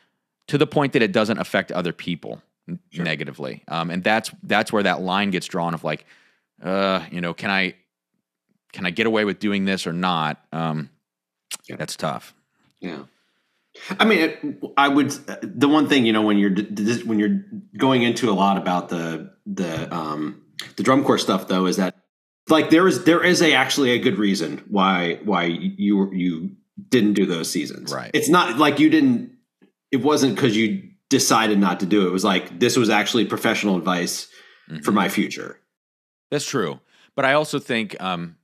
to the point that it doesn't affect other people Sure. negatively. Um, and that's that's where that line gets drawn of like, uh, you know, can I can I get away with doing this or not? Um, Yeah. That's tough. Yeah. I mean, it, I would. The one thing you know when you're when you're going into a lot about the the um, the drum corps stuff though is that like there is there is a actually a good reason why why you you didn't do those seasons. Right. It's not like you didn't. It wasn't because you decided not to do it. It was like this was actually professional advice for Mhm. my future. That's true. But I also think um,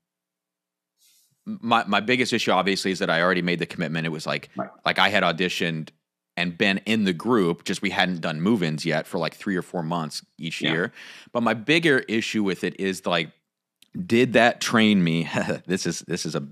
my my biggest issue obviously is that I already made the commitment. It was like Right. like I had auditioned and been in the group, just we hadn't done move-ins yet for like three or four months each Yeah. year. But my bigger issue with it is like, did that train me? this is this is a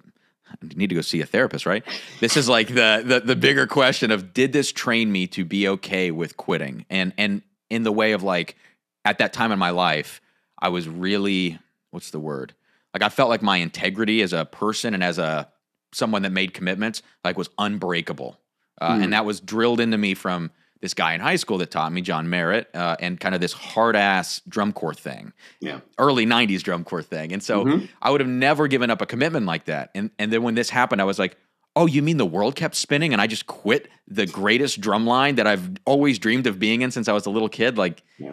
need to go see a therapist, right? This is like the, the the bigger question of did this train me to be okay with quitting? And and in the way of like at that time in my life, I was really what's the word? Like I felt like my integrity as a person and as a someone that made commitments like was unbreakable. Uh, Hmm. And that was drilled into me from this guy in high school that taught me, John Merritt, uh, and kind of this hard ass drum corps thing Yeah. early 90s drum corps thing. And so Mhm. I would have never given up a commitment like that. And and then when this happened, I was like, "Oh, you mean the world kept spinning and I just quit the greatest drum line that I've always dreamed of being in since I was a little kid?" Like, Yeah.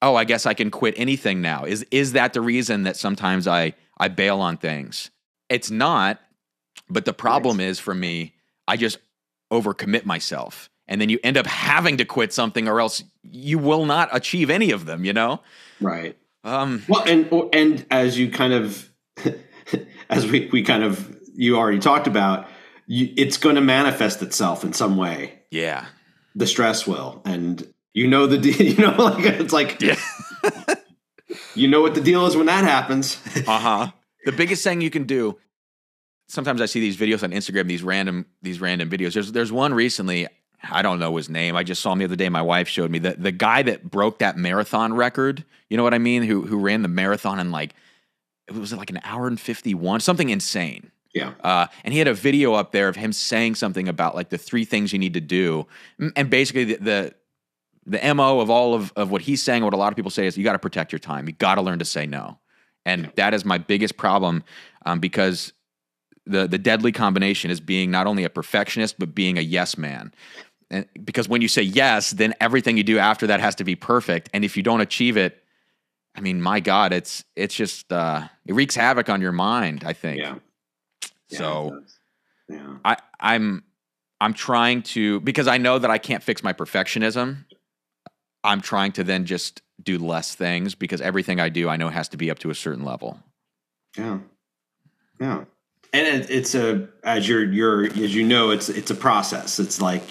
"Oh, I guess I can quit anything now." Is is that the reason that sometimes I I bail on things? It's not, but the problem is for me, I just overcommit myself. And then you end up having to quit something or else you will not achieve any of them, you know? Right. Um Well, and and as you kind of, as we we kind of you already talked about, you, it's going to manifest itself in some way. yeah. The stress will, and you know the deal. You know, like it's like Yeah. you know what the deal is when that happens. Uh huh. The biggest thing you can do. Sometimes I see these videos on Instagram. These random these random videos. There's there's one recently. I don't know his name. I just saw him the other day. My wife showed me the the guy that broke that marathon record. You know what I mean? Who who ran the marathon in like it was like an hour and fifty one, something insane. Yeah. Uh, and he had a video up there of him saying something about like the three things you need to do, and basically the the, the mo of all of, of what he's saying, what a lot of people say is you got to protect your time. You got to learn to say no, and that is my biggest problem um, because the the deadly combination is being not only a perfectionist but being a yes man. And because when you say yes, then everything you do after that has to be perfect. And if you don't achieve it, I mean, my God, it's it's just uh, it wreaks havoc on your mind. I think. Yeah. So yeah. I I'm I'm trying to because I know that I can't fix my perfectionism. I'm trying to then just do less things because everything I do I know has to be up to a certain level. Yeah. Yeah. And it, it's a as you're you're as you know it's it's a process. It's like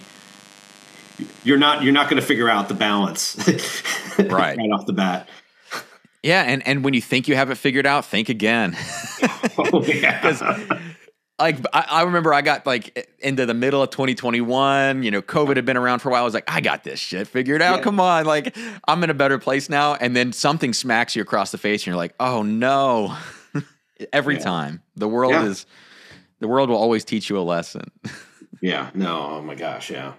you're not you're not going to figure out the balance Right. right off the bat. Yeah, and and when you think you have it figured out, think again. Oh, yeah. like I, I remember I got like into the middle of 2021, you know, COVID had been around for a while. I was like, I got this shit figured out. Yeah. Come on. Like I'm in a better place now. And then something smacks you across the face and you're like, oh no. Every Yeah. time. The world Yeah. is the world will always teach you a lesson. Yeah. No. Oh my gosh. Yeah.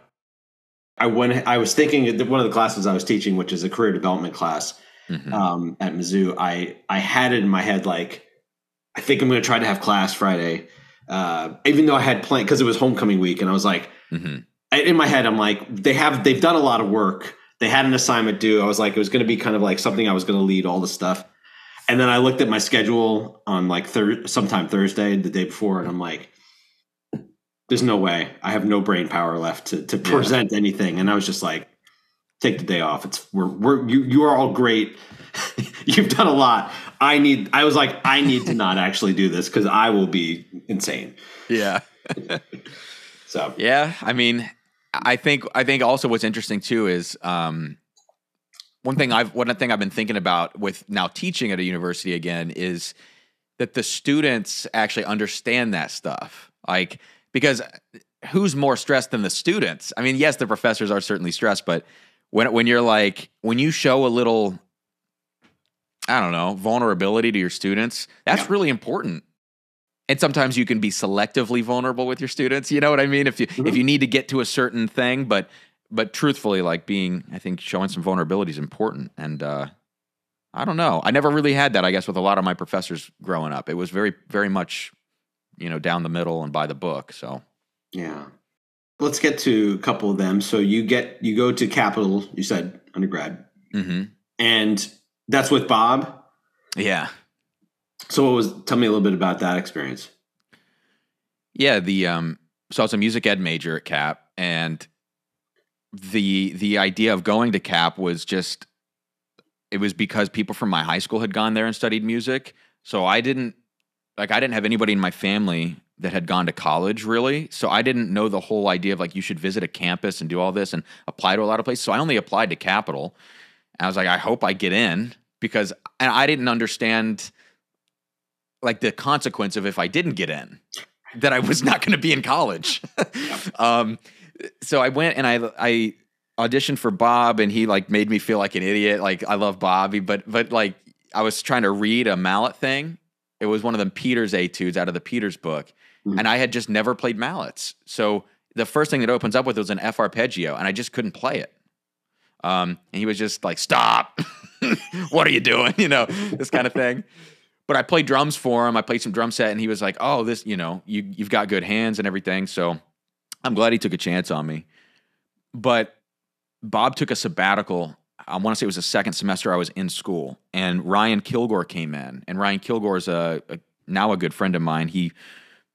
I went. I was thinking that one of the classes I was teaching, which is a career development class Mhm. um, at Mizzou. I I had it in my head like I think I'm going to try to have class Friday, uh, even though I had planned because it was homecoming week, and I was like, Mhm. I- in my head, I'm like, they have they've done a lot of work. They had an assignment due. I was like, it was going to be kind of like something I was going to lead all the stuff. And then I looked at my schedule on like thir- sometime Thursday, the day before, and I'm like, there's no way. I have no brain power left to to Yeah. present anything. And I was just like, take the day off. It's we're we're you you are all great. You've done a lot. I need. I was like, I need to not actually do this because I will be insane. Yeah. So Yeah, I mean, I think I think also what's interesting too is um, one thing I've one thing I've been thinking about with now teaching at a university again is that the students actually understand that stuff. Like because who's more stressed than the students? I mean, yes, the professors are certainly stressed, but when when you're like when you show a little I don't know, vulnerability to your students, that's Yeah. really important and sometimes you can be selectively vulnerable with your students you know what i mean if you Mhm. if you need to get to a certain thing but but truthfully like being i think showing some vulnerability is important and uh i don't know i never really had that i guess with a lot of my professors growing up it was very very much you know down the middle and by the book so Yeah. Let's get to a couple of them. So you get you go to Capital, you said undergrad, hmm and that's with Bob. yeah So what was tell me a little bit about that experience. Yeah, the um so I was a music ed major at CAP and the the idea of going to CAP was just it was because people from my high school had gone there and studied music. So I didn't like I didn't have anybody in my family that had gone to college really. So I didn't know the whole idea of like you should visit a campus and do all this and apply to a lot of places. So I only applied to Capital. And I was like I hope I get in because and I didn't understand like the consequence of if I didn't get in that I was not going to be in college. um, so I went and I I auditioned for Bob, and he like made me feel like an idiot. Like I love Bobby, but but like I was trying to read a mallet thing. It was one of them Peters etudes out of the Peters book, Mhm. and I had just never played mallets. So the first thing that opens up with was an F arpeggio, and I just couldn't play it. Um, and he was just like, "Stop! what are you doing?" You know, this kind of thing but I played drums for him. I played some drum set, and he was like, "Oh, this, you know, you you've got good hands and everything." So I'm glad he took a chance on me. But Bob took a sabbatical. I want to say it was the second semester I was in school, and Ryan Kilgore came in. And Ryan Kilgore is a, a now a good friend of mine. He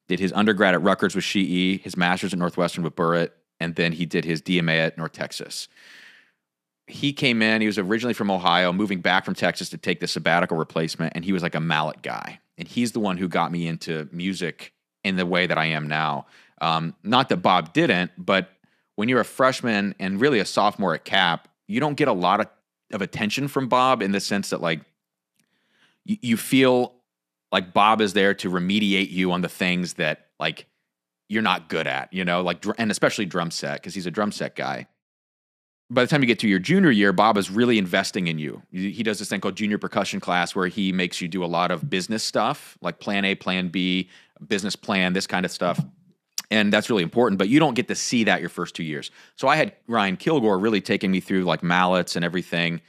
did his undergrad at Rutgers with She-e, his master's at Northwestern with Burritt, and then he did his DMA at North Texas he came in. He was originally from Ohio, moving back from Texas to take the sabbatical replacement, and he was like a mallet guy. And he's the one who got me into music in the way that I am now. Um, not that Bob didn't, but when you're a freshman and really a sophomore at Cap, you don't get a lot of, of attention from Bob in the sense that like you, you feel like Bob is there to remediate you on the things that like you're not good at, you know, like and especially drum set because he's a drum set guy by the time you get to your junior year, Bob is really investing in you. He he does this thing called junior percussion class where he makes you do a lot of business stuff, like plan A, plan B, business plan, this kind of stuff. And that's really important, but you don't get to see that your first two years. So I had Ryan Kilgore really taking me through like mallets and everything.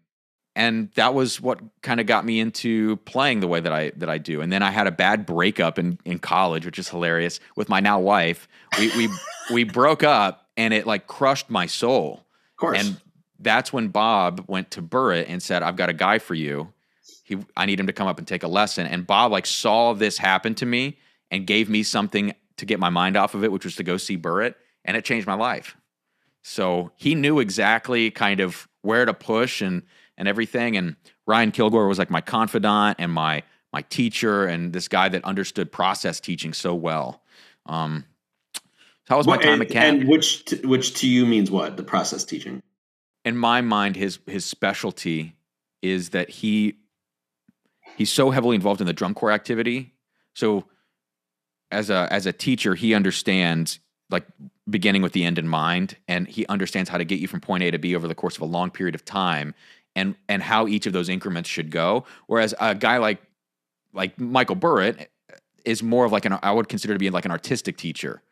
and that was what kind of got me into playing the way that I that I do. And then I had a bad breakup in in college, which is hilarious, with my now wife. We we we broke up, and it like crushed my soul. Of course. And that's when Bob went to Burritt and said, "I've got a guy for you. He, I need him to come up and take a lesson." And Bob like saw this happen to me and gave me something to get my mind off of it, which was to go see Burritt, and it changed my life. So he knew exactly kind of where to push and and everything. And Ryan Kilgore was like my confidant and my my teacher and this guy that understood process teaching so well. Um, so that was my time and, at Cap. and which t- which to you means what? The process teaching. in my mind, his his specialty is that he he's so heavily involved in the drum corps activity. So as a as a teacher, he understands like beginning with the end in mind, and he understands how to get you from point A to B over the course of a long period of time, and and how each of those increments should go. Whereas a guy like like Michael Burritt is more of like an I would consider to be like an artistic teacher.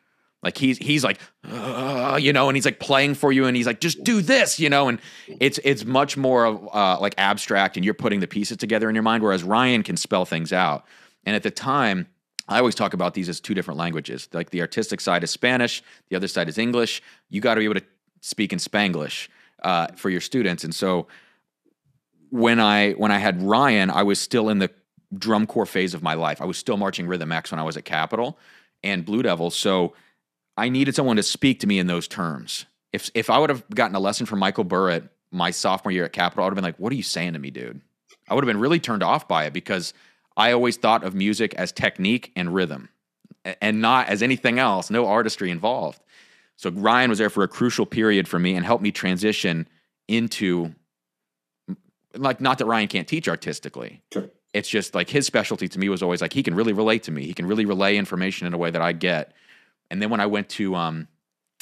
Like he's he's like "Uh," you know, and he's like playing for you, and he's like just do this, you know, and it's it's much more of uh, like abstract, and you're putting the pieces together in your mind. Whereas Ryan can spell things out, and at the time, I always talk about these as two different languages. Like the artistic side is Spanish, the other side is English. You got to be able to speak in Spanglish uh, for your students, and so when I when I had Ryan, I was still in the drum corps phase of my life. I was still marching Rhythm X when I was at Capital and Blue Devils. So I needed someone to speak to me in those terms. If if I would have gotten a lesson from Michael Burritt my sophomore year at Capital, I would have been like, "What are you saying to me, dude?" I would have been really turned off by it because I always thought of music as technique and rhythm, and not as anything else. No artistry involved. So Ryan was there for a crucial period for me and helped me transition into like not that Ryan can't teach artistically. Sure. It's just like his specialty to me was always like he can really relate to me. He can really relay information in a way that I get. And then when I went to um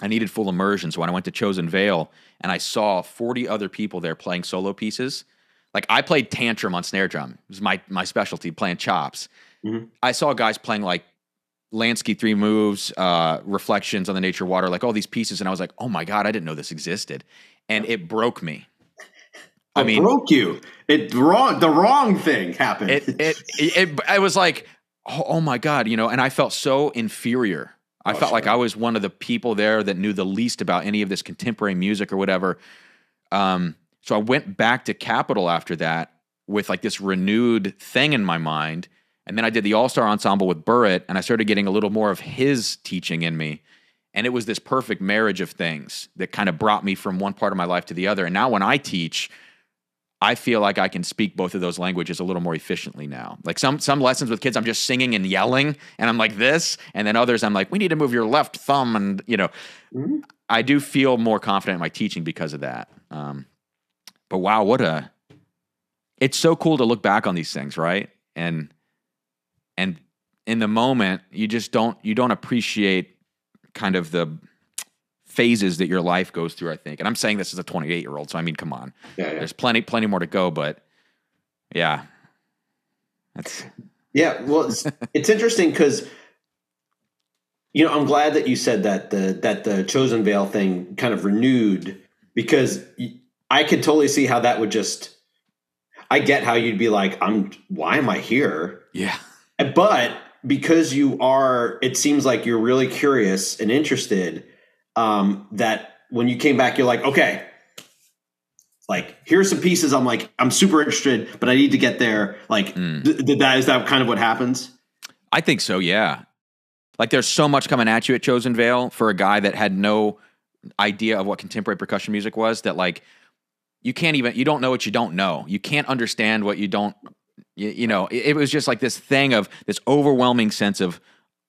I needed full immersion. So when I went to Chosen Vale and I saw 40 other people there playing solo pieces, like I played tantrum on snare drum. It was my my specialty playing chops. Mhm. I saw guys playing like Lansky three moves, uh, reflections on the nature water, like all these pieces, and I was like, oh my god, I didn't know this existed, and it broke me. I It mean, broke you. It wrong. The wrong thing happened. it it it, it I was like, oh, oh my god, you know, and I felt so inferior. I Oh, felt like. I was one of the people there that knew the least about any of this contemporary music or whatever. Um, so I went back to Capital after that with like this renewed thing in my mind. And then I did the All Star Ensemble with Burritt, and I started getting a little more of his teaching in me. And it was this perfect marriage of things that kind of brought me from one part of my life to the other. And now when I teach, I feel like I can speak both of those languages a little more efficiently now. Like some some lessons with kids, I'm just singing and yelling, and I'm like this, and then others, I'm like, we need to move your left thumb, and you know, Mhm. I do feel more confident in my teaching because of that. Um, but wow, what a! It's so cool to look back on these things, right? And and in the moment, you just don't you don't appreciate kind of the phases that your life goes through. I think, and I'm saying this as a 28 year old, so I mean, come on yeah, yeah. there's plenty plenty more to go but yeah that's Yeah, well, it's, it's interesting because you know I'm glad that you said that the that the Chosen Vale thing kind of renewed because y- I could totally see how that would just. I get how you'd be like, I'm. Why am I here? yeah But because you are, it seems like you're really curious and interested. Um, that when you came back, you're like, okay, like here's some pieces. I'm like, I'm super interested, but I need to get there. Like, Mm. th- th- that is that kind of what happens? i think so yeah like there's so much coming at you at chosen vale for a guy that had no idea of what contemporary percussion music was that like you can't even you don't know what you don't know. You can't understand what you don't you, you know it, it was just like this thing of this overwhelming sense of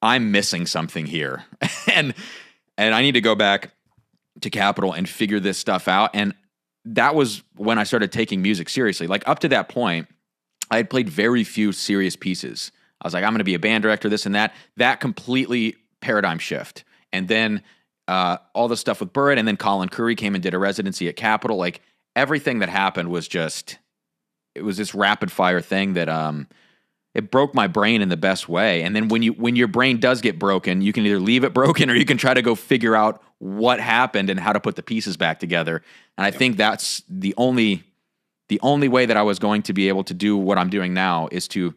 i'm missing something here. And and i need to go back to capital and figure this stuff out. And that was when i started taking music seriously. Like up to that point i had played very few serious pieces. I was like i'm going to be a band director this and that. That completely paradigm shift. And then uh, all the stuff with Burritt, and then Colin Currie came and did a residency at Capital. Like everything that happened was just, it was this rapid fire thing that um, it broke my brain in the best way. And then when you when your brain does get broken, you can either leave it broken or you can try to go figure out what happened and how to put the pieces back together. And I think that's the only the only way that I was going to be able to do what I'm doing now is to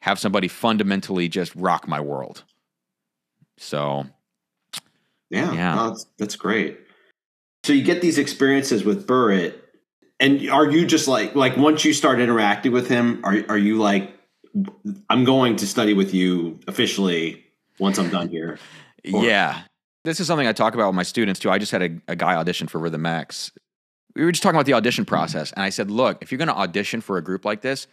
have somebody fundamentally just rock my world. So, Yeah, Yeah. no, that's, that's great. So you get these experiences with Burritt, and are you just like like once you start interacting with him, are are you like, I'm going to study with you officially once I'm done here? Or- yeah. This is something I talk about with my students too. I just had a, a guy audition for Rhythm X. We were just talking about the audition process, and I said, "Look, if you're going to audition for a group like this,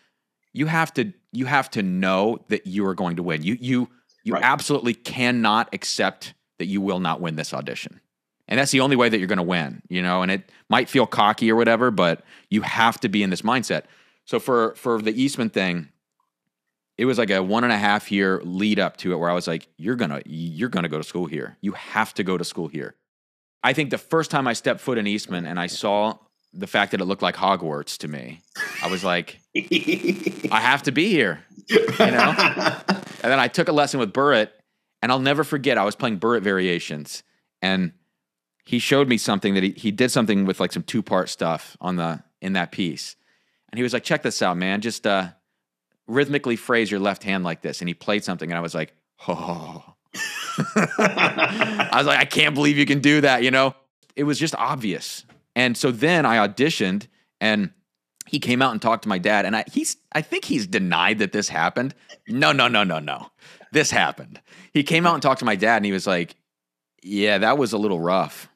you have to you have to know that you are going to win. You you you Right. absolutely cannot accept that you will not win this audition, and that's the only way that you're going to win. You know, and it might feel cocky or whatever, but you have to be in this mindset. So for for the Eastman thing, it was like a one and a half year lead up to it where I was like, you're gonna you're gonna go to school here. You have to go to school here. I think the first time I stepped foot in Eastman and I saw the fact that it looked like Hogwarts to me, I was like, I have to be here. you know? And then I took a lesson with Burritt, and I'll never forget. I was playing Burritt variations, and he showed me something that he, he did something with like some two part stuff on the in that piece, and he was like, "Check this out, man. Just uh, rhythmically phrase your left hand like this." And he played something, and I was like, "Oh." I was like, I can't believe you can do that. You know, it was just obvious. And so then I auditioned, and he came out and talked to my dad, and I he's I think he's denied that this happened. No, no, no, no, no. This happened. He came out and talked to my dad, and he was like, "Yeah, that was a little rough."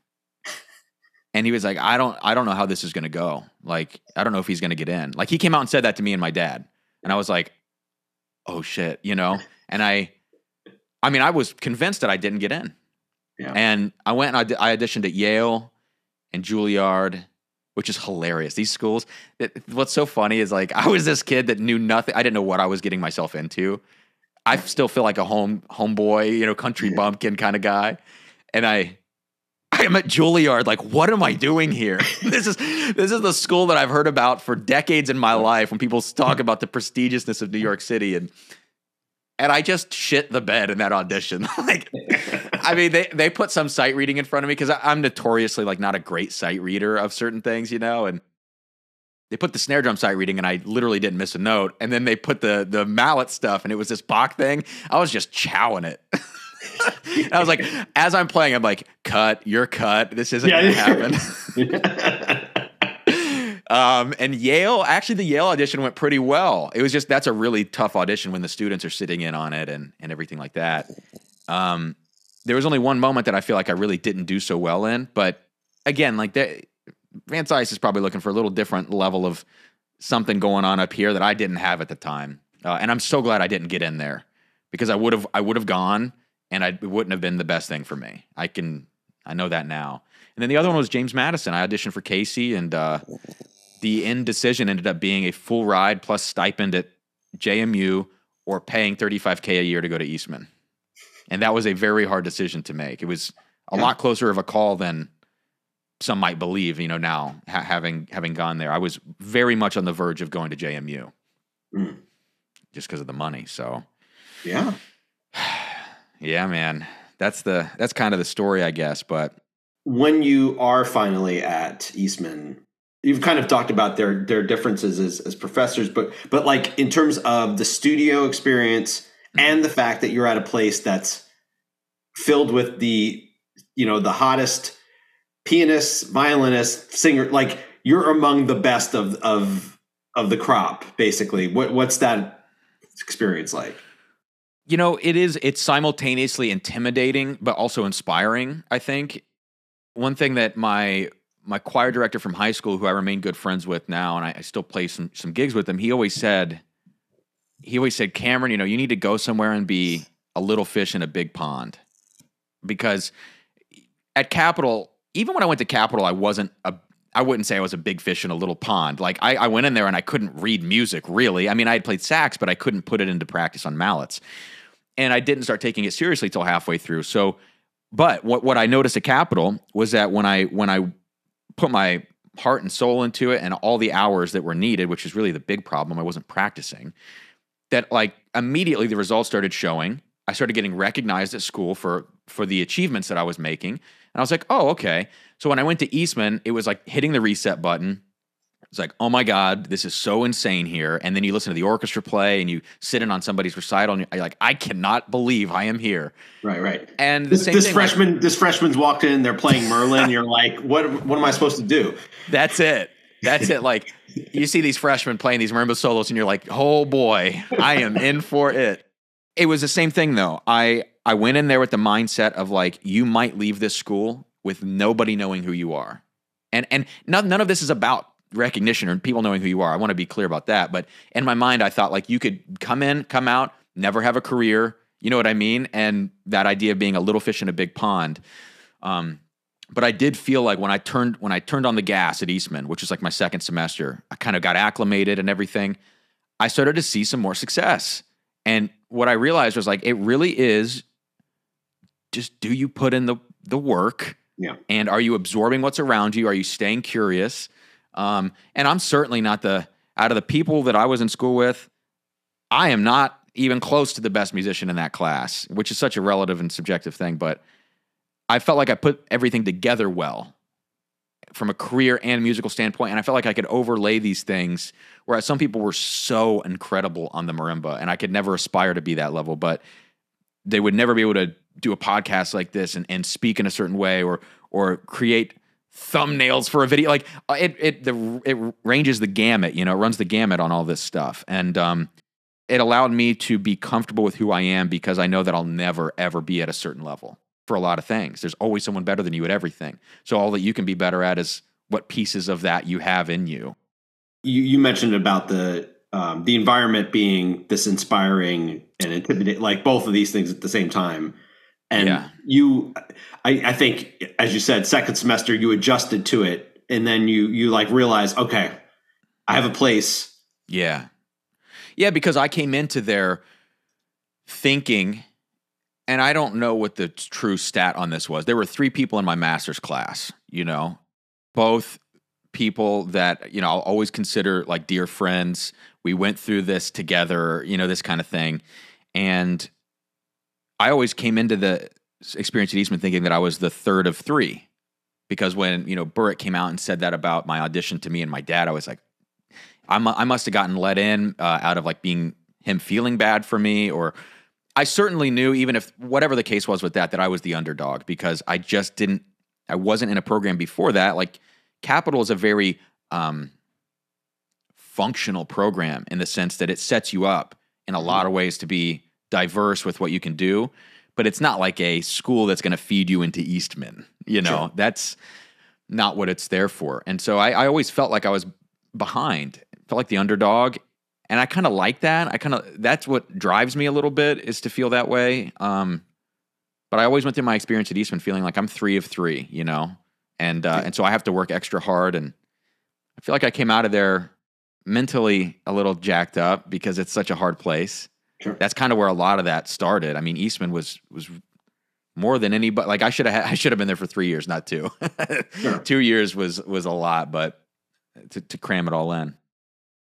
And he was like, "I don't, I don't know how this is going to go. Like, I don't know if he's going to get in." Like, he came out and said that to me and my dad, and I was like, "Oh shit," you know. And I, I mean, I was convinced that I didn't get in. Yeah. And I went and I, I auditioned at Yale and Juilliard, which is hilarious. These schools, it, what's so funny is like I was this kid that knew nothing. I didn't know what I was getting myself into. I still feel like a home homeboy, you know, country Yeah. bumpkin kind of guy. And I I am at Juilliard, like, what am I doing here? this is this is the school that I've heard about for decades in my life when people talk about the prestigiousness of New York City. And and I just shit the bed in that audition. like I mean, they they put some sight reading in front of me because I'm notoriously like not a great sight reader of certain things, you know, and they put the snare drum sight reading and I literally didn't miss a note. And then they put the the mallet stuff and it was this Bach thing. I was just chowing it. I was like, as I'm playing, I'm like, cut, you're cut. This isn't Yeah, gonna happen. um, and Yale, actually, the Yale audition went pretty well. It was just that's a really tough audition when the students are sitting in on it and and everything like that. Um, there was only one moment that I feel like I really didn't do so well in, but again, like that, Van Sice is probably looking for a little different level of something going on up here that I didn't have at the time, uh, and I'm so glad I didn't get in there because I would have I would have gone and I, it wouldn't have been the best thing for me. I can I know that now. And then the other one was James Madison. I auditioned for Casey, and uh, the indecision ended up being a full ride plus stipend at JMU or paying 35k a year to go to Eastman. And that was a very hard decision to make. It was a Yeah. lot closer of a call than some might believe. You know, now ha- having having gone there, I was very much on the verge of going to JMU Mm. just because of the money. So yeah. Yeah, man, that's the that's kind of the story, I guess. But when you are finally at Eastman, you've kind of talked about their their differences as, as professors, but but like in terms of the studio experience and mm-hmm. the fact that you're at a place that's filled with the you know the hottest pianists, violinists, singer, like you're among the best of of of the crop, basically. What what's that experience like? You know it is it's simultaneously intimidating but also inspiring i think. One thing that my my choir director from high school who i remain good friends with now and i, I still play some some gigs with him he always said he always said cameron you know you need to go somewhere and be a little fish in a big pond. Because at capital even when i went to capital i wasn't a I wouldn't say I was a big fish in a little pond. Like I, I went in there and I couldn't read music really. I mean, I had played sax, but I couldn't put it into practice on mallets and I didn't start taking it seriously till halfway through. So, but what what I noticed at Capital was that when I when I put my heart and soul into it and all the hours that were needed, which is really the big problem, I wasn't practicing. That like immediately the results started showing. I started getting recognized at school for for the achievements that I was making, and I was like, oh okay. So when I went to Eastman, it was like hitting the reset button. It's like, oh my God, this is so insane here. And then you listen to the orchestra play and you sit in on somebody's recital and you're like, I cannot believe I am here. Right, right. And this, same this thing, freshman, like, this freshman's walked in. They're playing Merlin. you're like, what? What am I supposed to do? That's it. That's it. Like you see these freshmen playing these marimba solos, and you're like, oh boy, I am in for it. It was the same thing though. I I went in there with the mindset of like, you might leave this school with nobody knowing who you are, and and none none of this is about recognition or people knowing who you are. I want to be clear about that. But in my mind, I thought like you could come in, come out, never have a career. You know what I mean? And that idea of being a little fish in a big pond. Um, but I did feel like when I turned when I turned on the gas at Eastman, which was like my second semester, I kind of got acclimated and everything. I started to see some more success. And what I realized was like it really is just do you put in the the work? Yeah. And are you absorbing what's around you? Are you staying curious? Um, and I'm certainly not the out of the people that I was in school with, I am not even close to the best musician in that class, which is such a relative and subjective thing. But I felt like I put everything together well from a career and musical standpoint. And I felt like I could overlay these things, whereas some people were so incredible on the marimba, and I could never aspire to be that level, but they would never be able to do a podcast like this and, and speak in a certain way or or create thumbnails for a video. Like uh, it it the it ranges the gamut, you know, it runs the gamut on all this stuff. And um it allowed me to be comfortable with who I am because I know that I'll never ever be at a certain level for a lot of things. There's always someone better than you at everything. So all that you can be better at is what pieces of that you have in you. You, you mentioned about the um, the environment being this inspiring and intimidating, like both of these things at the same time. And yeah. you, I, I think, as you said, second semester you adjusted to it, and then you you like realize, okay, I have a place. Yeah, yeah, because I came into there thinking and I don't know what the true stat on this was. There were three people in my master's class, you know, both people that, you know, I'll always consider like dear friends. We went through this together, you know, this kind of thing. And I always came into the experience at Eastman thinking that I was the third of three. Because when, you know, Burritt came out and said that about my audition to me and my dad, I was like, I'm, I must have gotten let in uh, out of like being him feeling bad for me or I certainly knew, even if whatever the case was with that, that I was the underdog because I just didn't, I wasn't in a program before that. Like Capital is a very um, functional program in the sense that it sets you up in a mm-hmm. lot of ways to be diverse with what you can do, but it's not like a school that's going to feed you into Eastman. You know, sure. that's not what it's there for. And so I, I always felt like I was behind, felt like the underdog, and I kind of like that. I kind of that's what drives me a little bit is to feel that way. Um, but I always went through my experience at Eastman feeling like I'm three of three, you know, and uh, and so I have to work extra hard, and I feel like I came out of there mentally a little jacked up because it's such a hard place. Sure. That's kind of where a lot of that started. I mean, Eastman was was more than anybody. Like I should have I should have been there for three years, not two. sure. Two years was was a lot, but to, to cram it all in.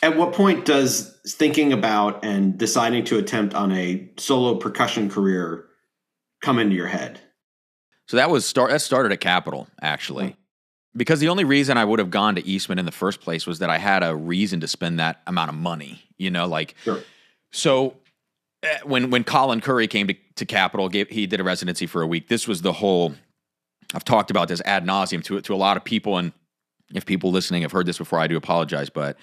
At what point does thinking about and deciding to attempt on a solo percussion career come into your head? So that was start that started at Capital actually. Because the only reason I would have gone to Eastman in the first place was that I had a reason to spend that amount of money, you know, like sure. so eh, when when Colin Currie came to, to Capital, gave, he did a residency for a week. This was the whole. I've talked about this ad nauseum to to a lot of people, and if people listening have heard this before, I do apologize. But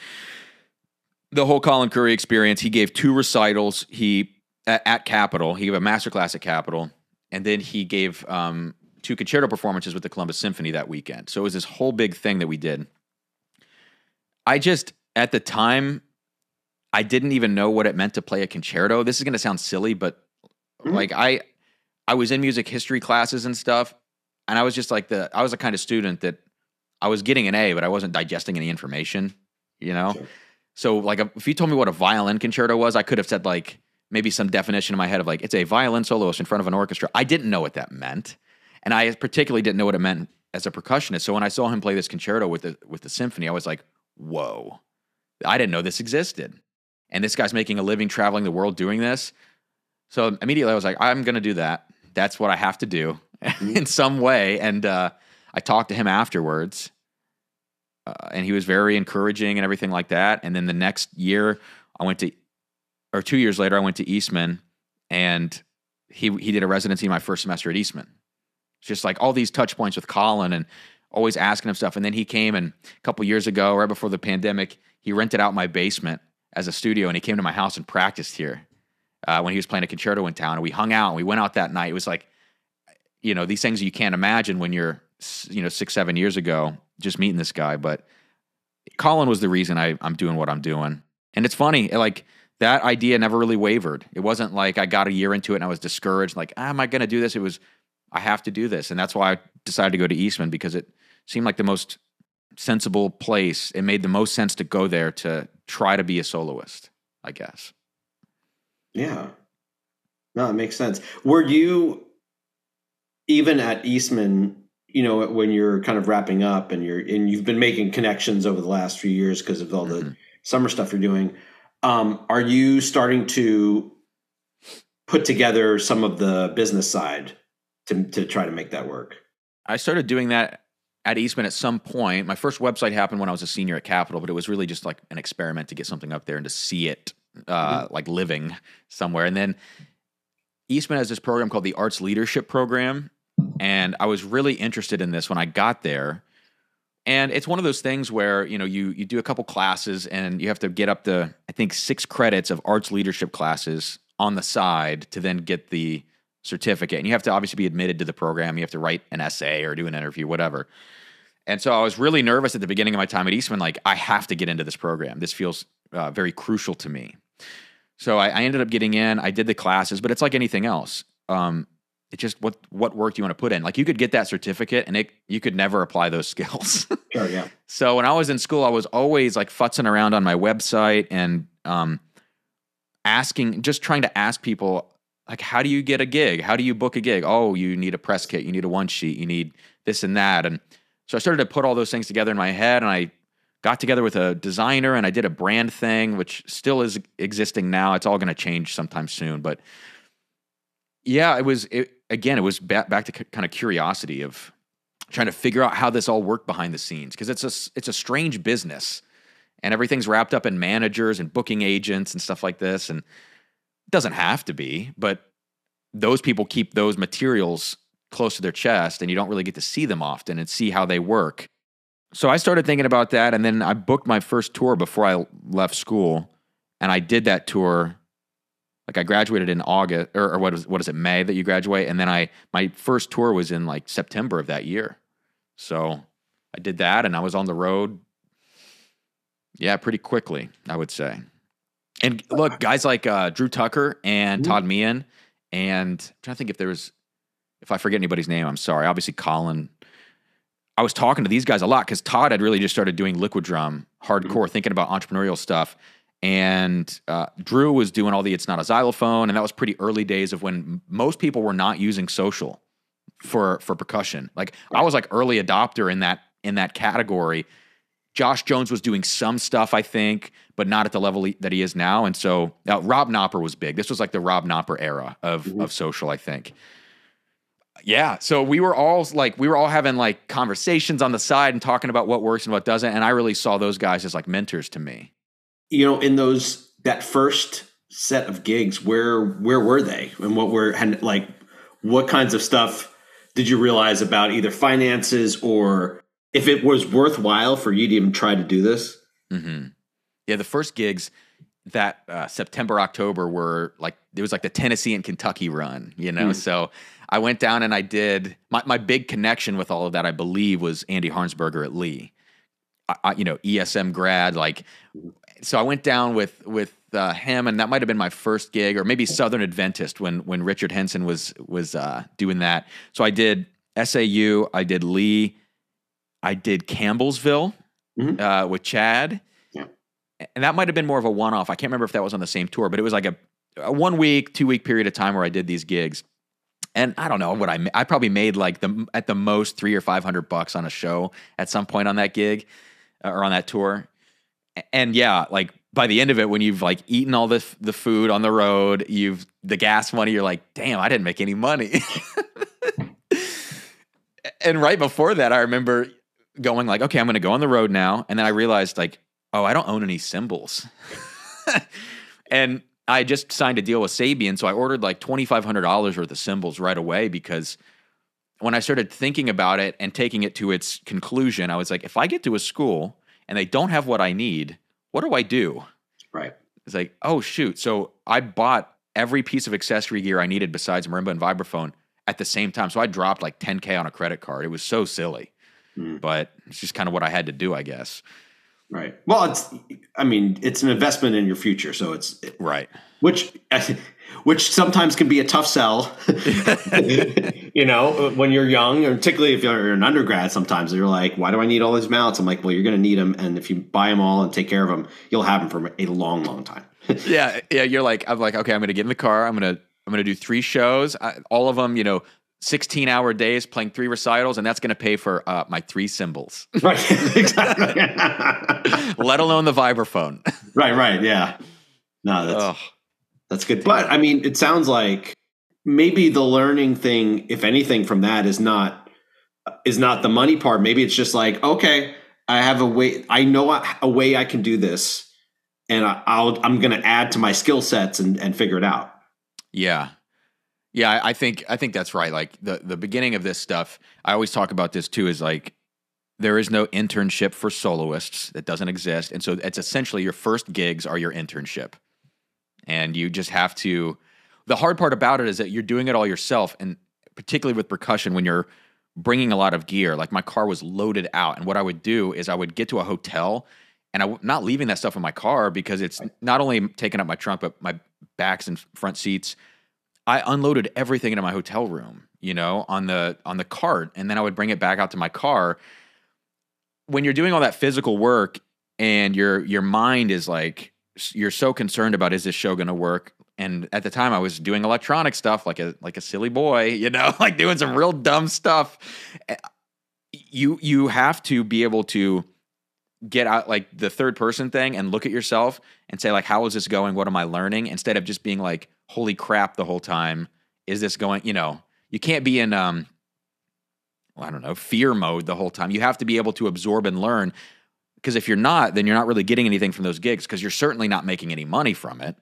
the whole Colin Currie experience. He gave two recitals. He at, at Capital. He gave a master class at Capital, and then he gave um, two concerto performances with the Columbus Symphony that weekend. So it was this whole big thing that we did. I just at the time, I didn't even know what it meant to play a concerto. This is going to sound silly, but mm-hmm. like I, I was in music history classes and stuff, and I was just like the I was the kind of student that I was getting an A, but I wasn't digesting any information. You know. Sure. So like if you told me what a violin concerto was, I could have said like maybe some definition in my head of like it's a violin soloist in front of an orchestra. I didn't know what that meant, and I particularly didn't know what it meant as a percussionist. So when I saw him play this concerto with the with the symphony, I was like, whoa, I didn't know this existed. And this guy's making a living traveling the world doing this. So immediately I was like, I'm going to do that. That's what I have to do mm-hmm. in some way. And uh, I talked to him afterwards, uh, and he was very encouraging and everything like that. And then the next year, I went to, or two years later, I went to Eastman, and he he did a residency my first semester at Eastman. It's just like all these touch points with Colin and always asking him stuff. And then he came and a couple years ago, right before the pandemic, he rented out my basement as a studio, and he came to my house and practiced here uh, when he was playing a concerto in town. And we hung out and we went out that night. It was like, you know, these things you can't imagine when you're, you know, six, seven years ago, just meeting this guy. But Colin was the reason I, I'm doing what I'm doing. And it's funny, like that idea never really wavered. It wasn't like I got a year into it and I was discouraged, like, ah, am I going to do this? It was, I have to do this. And that's why I decided to go to Eastman because it seemed like the most sensible place. It made the most sense to go there to try to be a soloist, I guess. Yeah. No, it makes sense. Were you even at Eastman, you know, when you're kind of wrapping up and you're and you've been making connections over the last few years because of all mm-hmm. the summer stuff you're doing, um, are you starting to put together some of the business side to to try to make that work? I started doing that at Eastman at some point. My first website happened when I was a senior at Capital, but it was really just like an experiment to get something up there and to see it uh, mm-hmm. like living somewhere. And then Eastman has this program called the Arts Leadership Program. And I was really interested in this when I got there. And it's one of those things where, you know, you you do a couple classes and you have to get up to I think 6 credits of arts leadership classes on the side to then get the certificate. And you have to obviously be admitted to the program. You have to write an essay or do an interview, whatever. And so I was really nervous at the beginning of my time at Eastman. Like, I have to get into this program. This feels uh, very crucial to me. So I, I, ended up getting in. I did the classes, but it's like anything else. Um, it's just what what work do you want to put in? Like you could get that certificate, and it you could never apply those skills. sure, yeah. So when I was in school, I was always like futzing around on my website and um, asking, just trying to ask people like how do you get a gig how do you book a gig oh you need a press kit you need a one sheet you need this and that and so i started to put all those things together in my head and i got together with a designer and i did a brand thing which still is existing now it's all going to change sometime soon but yeah it was it, again it was back, back to c- kind of curiosity of trying to figure out how this all worked behind the scenes because it's a it's a strange business and everything's wrapped up in managers and booking agents and stuff like this and it doesn't have to be, but those people keep those materials close to their chest and you don't really get to see them often and see how they work. So I started thinking about that and then I booked my first tour before I left school and I did that tour like I graduated in August or, or what is what is it May that you graduate and then I my first tour was in like September of that year. So I did that and I was on the road yeah, pretty quickly, I would say. And look, guys like uh, Drew Tucker and mm-hmm. Todd Meehan, and I'm trying to think if there was, if I forget anybody's name, I'm sorry. Obviously, Colin. I was talking to these guys a lot because Todd had really just started doing liquid drum hardcore, mm-hmm. thinking about entrepreneurial stuff. And uh, Drew was doing all the It's Not a Xylophone, and that was pretty early days of when most people were not using social for for percussion. Like I was like early adopter in that in that category Josh Jones was doing some stuff, I think, but not at the level he, that he is now. And so now Rob Knopper was big. This was like the Rob Knopper era of mm-hmm. of social, I think. Yeah, so we were all like we were all having like conversations on the side and talking about what works and what doesn't, and I really saw those guys as like mentors to me. You know, in those that first set of gigs, where where were they, and what were and like what kinds of stuff did you realize about either finances or if it was worthwhile for you to even try to do this. Mm-hmm. Yeah, the first gigs that uh, September October were like it was like the Tennessee and Kentucky run, you know. Mm. So I went down and I did my my big connection with all of that. I believe was Andy Harnsberger at Lee, I, I, you know, ESM grad. Like, so I went down with with uh, him, and that might have been my first gig, or maybe Southern Adventist when when Richard Henson was was uh, doing that. So I did SAU, I did Lee. I did Campbellsville mm-hmm. uh, with Chad. Yeah. And that might have been more of a one off. I can't remember if that was on the same tour, but it was like a, a one week, two week period of time where I did these gigs. And I don't know what I I probably made like the at the most three or five hundred bucks on a show at some point on that gig uh, or on that tour. And yeah, like by the end of it, when you've like eaten all the the food on the road, you've the gas money, you're like, damn, I didn't make any money. and right before that, I remember going like, okay, I'm going to go on the road now, and then I realized like, oh, I don't own any cymbals, and I just signed a deal with Sabian, so I ordered like twenty five hundred dollars worth of cymbals right away because when I started thinking about it and taking it to its conclusion, I was like, if I get to a school and they don't have what I need, what do I do? Right. It's like, oh shoot. So I bought every piece of accessory gear I needed besides marimba and vibraphone at the same time. So I dropped like 10K on a credit card. It was so silly. Mm. But it's just kind of what I had to do, I guess. Right. Well, it's. I mean, it's an investment in your future, so it's Right. which which sometimes can be a tough sell. you know, when you're young, or particularly if you're an undergrad, sometimes you're like, "Why do I need all these mounts?" I'm like, "Well, you're going to need them, and if you buy them all and take care of them, you'll have them for a long, long time." yeah. Yeah. You're like, I'm like, okay, I'm going to get in the car. I'm going to, I'm going to do three shows, I, all of them, you know, 16 hour days playing three recitals, and that's going to pay for uh, my three cymbals, right. exactly. let alone the vibraphone. right. Right. Yeah. No, that's. That's good. But I mean, it sounds like maybe the learning thing, if anything, from that is not is not the money part. Maybe it's just like, okay, I have a way. I know a, a way I can do this, and I, I'll I'm going to add to my skill sets and and figure it out. Yeah. Yeah, I think I think that's right. Like the the beginning of this stuff, I always talk about this too is like there is no internship for soloists. That doesn't exist. And so it's essentially your first gigs are your internship. And you just have to the hard part about it is that you're doing it all yourself and particularly with percussion when you're bringing a lot of gear. Like my car was loaded out and what I would do is I would get to a hotel and I'm not leaving that stuff in my car because it's not only taking up my trunk but my backs and front seats. I unloaded everything into my hotel room, you know, on the on the cart, and then I would bring it back out to my car. When you're doing all that physical work and your your mind is like you're so concerned about is this show going to work? And at the time, I was doing electronic stuff like a like a silly boy, you know, like doing some real dumb stuff. Eh, You you have to be able to get out like the third person thing and look at yourself and say like how is this going what am i learning instead of just being like holy crap the whole time. Is this going you know you can't be in um well, i don't know fear mode the whole time. You have to be able to absorb and learn because if you're not then you're not really getting anything from those gigs because you're certainly not making any money from it.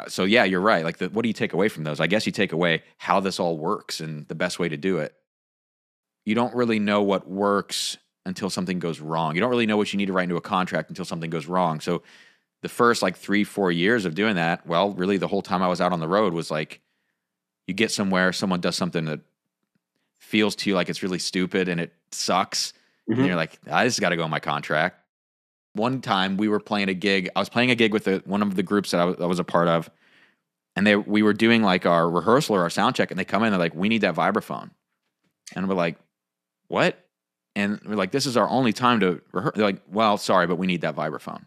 Uh, so yeah you're right. Like the, what do you take away from those? I guess you take away how this all works and the best way to do it. You don't really know what works until something goes wrong. You don't really know what you need to write into a contract until something goes wrong. So the first like three, four years of doing that, well, really the whole time I was out on the road was like you get somewhere, someone does something that feels to you like it's really stupid and it sucks. Mhm. And you're like, I just got to go on my contract. One time we were playing a gig. I was playing a gig with the, one of the groups that I was, I was a part of. And they we were doing like our rehearsal or our sound check, and they come in, they're like, we need that vibraphone. And we're like, what? And we're like, this is our only time to rehearse. They're like, well, sorry, but we need that vibraphone.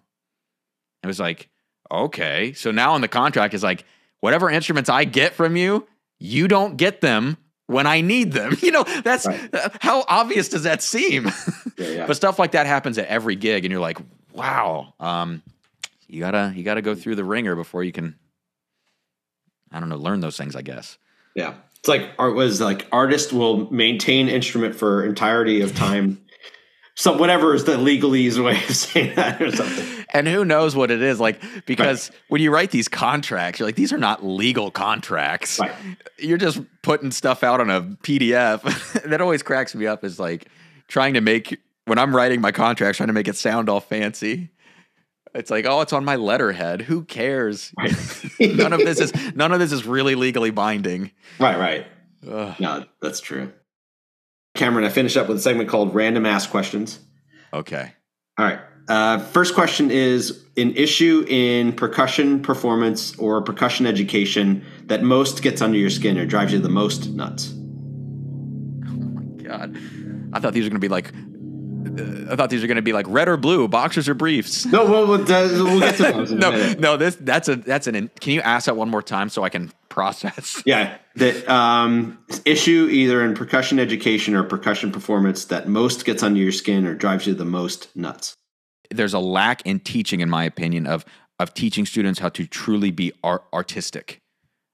It was like, okay. So now in the contract is like, whatever instruments I get from you, you don't get them when I need them. You know, that's Right. uh, how obvious does that seem? Yeah, yeah. but stuff like that happens at every gig, and you're like, wow. Um, you gotta you gotta go through the ringer before you can, I don't know, learn those things. I guess. Yeah. It's like art was like artist will maintain instrument for entirety of time. So whatever is the legalese way of saying that or something. And who knows what it is like because when you write these contracts, you're like, these are not legal contracts. Right. You're just putting stuff out on a PDF. that always cracks me up is like trying to make when I'm writing my contracts, trying to make it sound all fancy. It's like, oh, it's on my letterhead. Who cares? Right. none of this is none of this is really legally binding. right, right. Ugh. No, that's true. Cameron, I finished up with a segment called Random Ask Questions. Okay. All right. Uh, first question is an issue in percussion performance or percussion education that most gets under your skin or drives you the most nuts. Oh my god. I thought these were gonna be like uh, I thought these were gonna be like red or blue, boxers or briefs. No, well, we'll, uh, we'll get to those no, no, this that's a that's an. Can you ask that one more time so I can process? Yeah, the um, issue either in percussion education or percussion performance that most gets under your skin or drives you the most nuts. There's a lack in teaching, in my opinion, of of teaching students how to truly be art- artistic.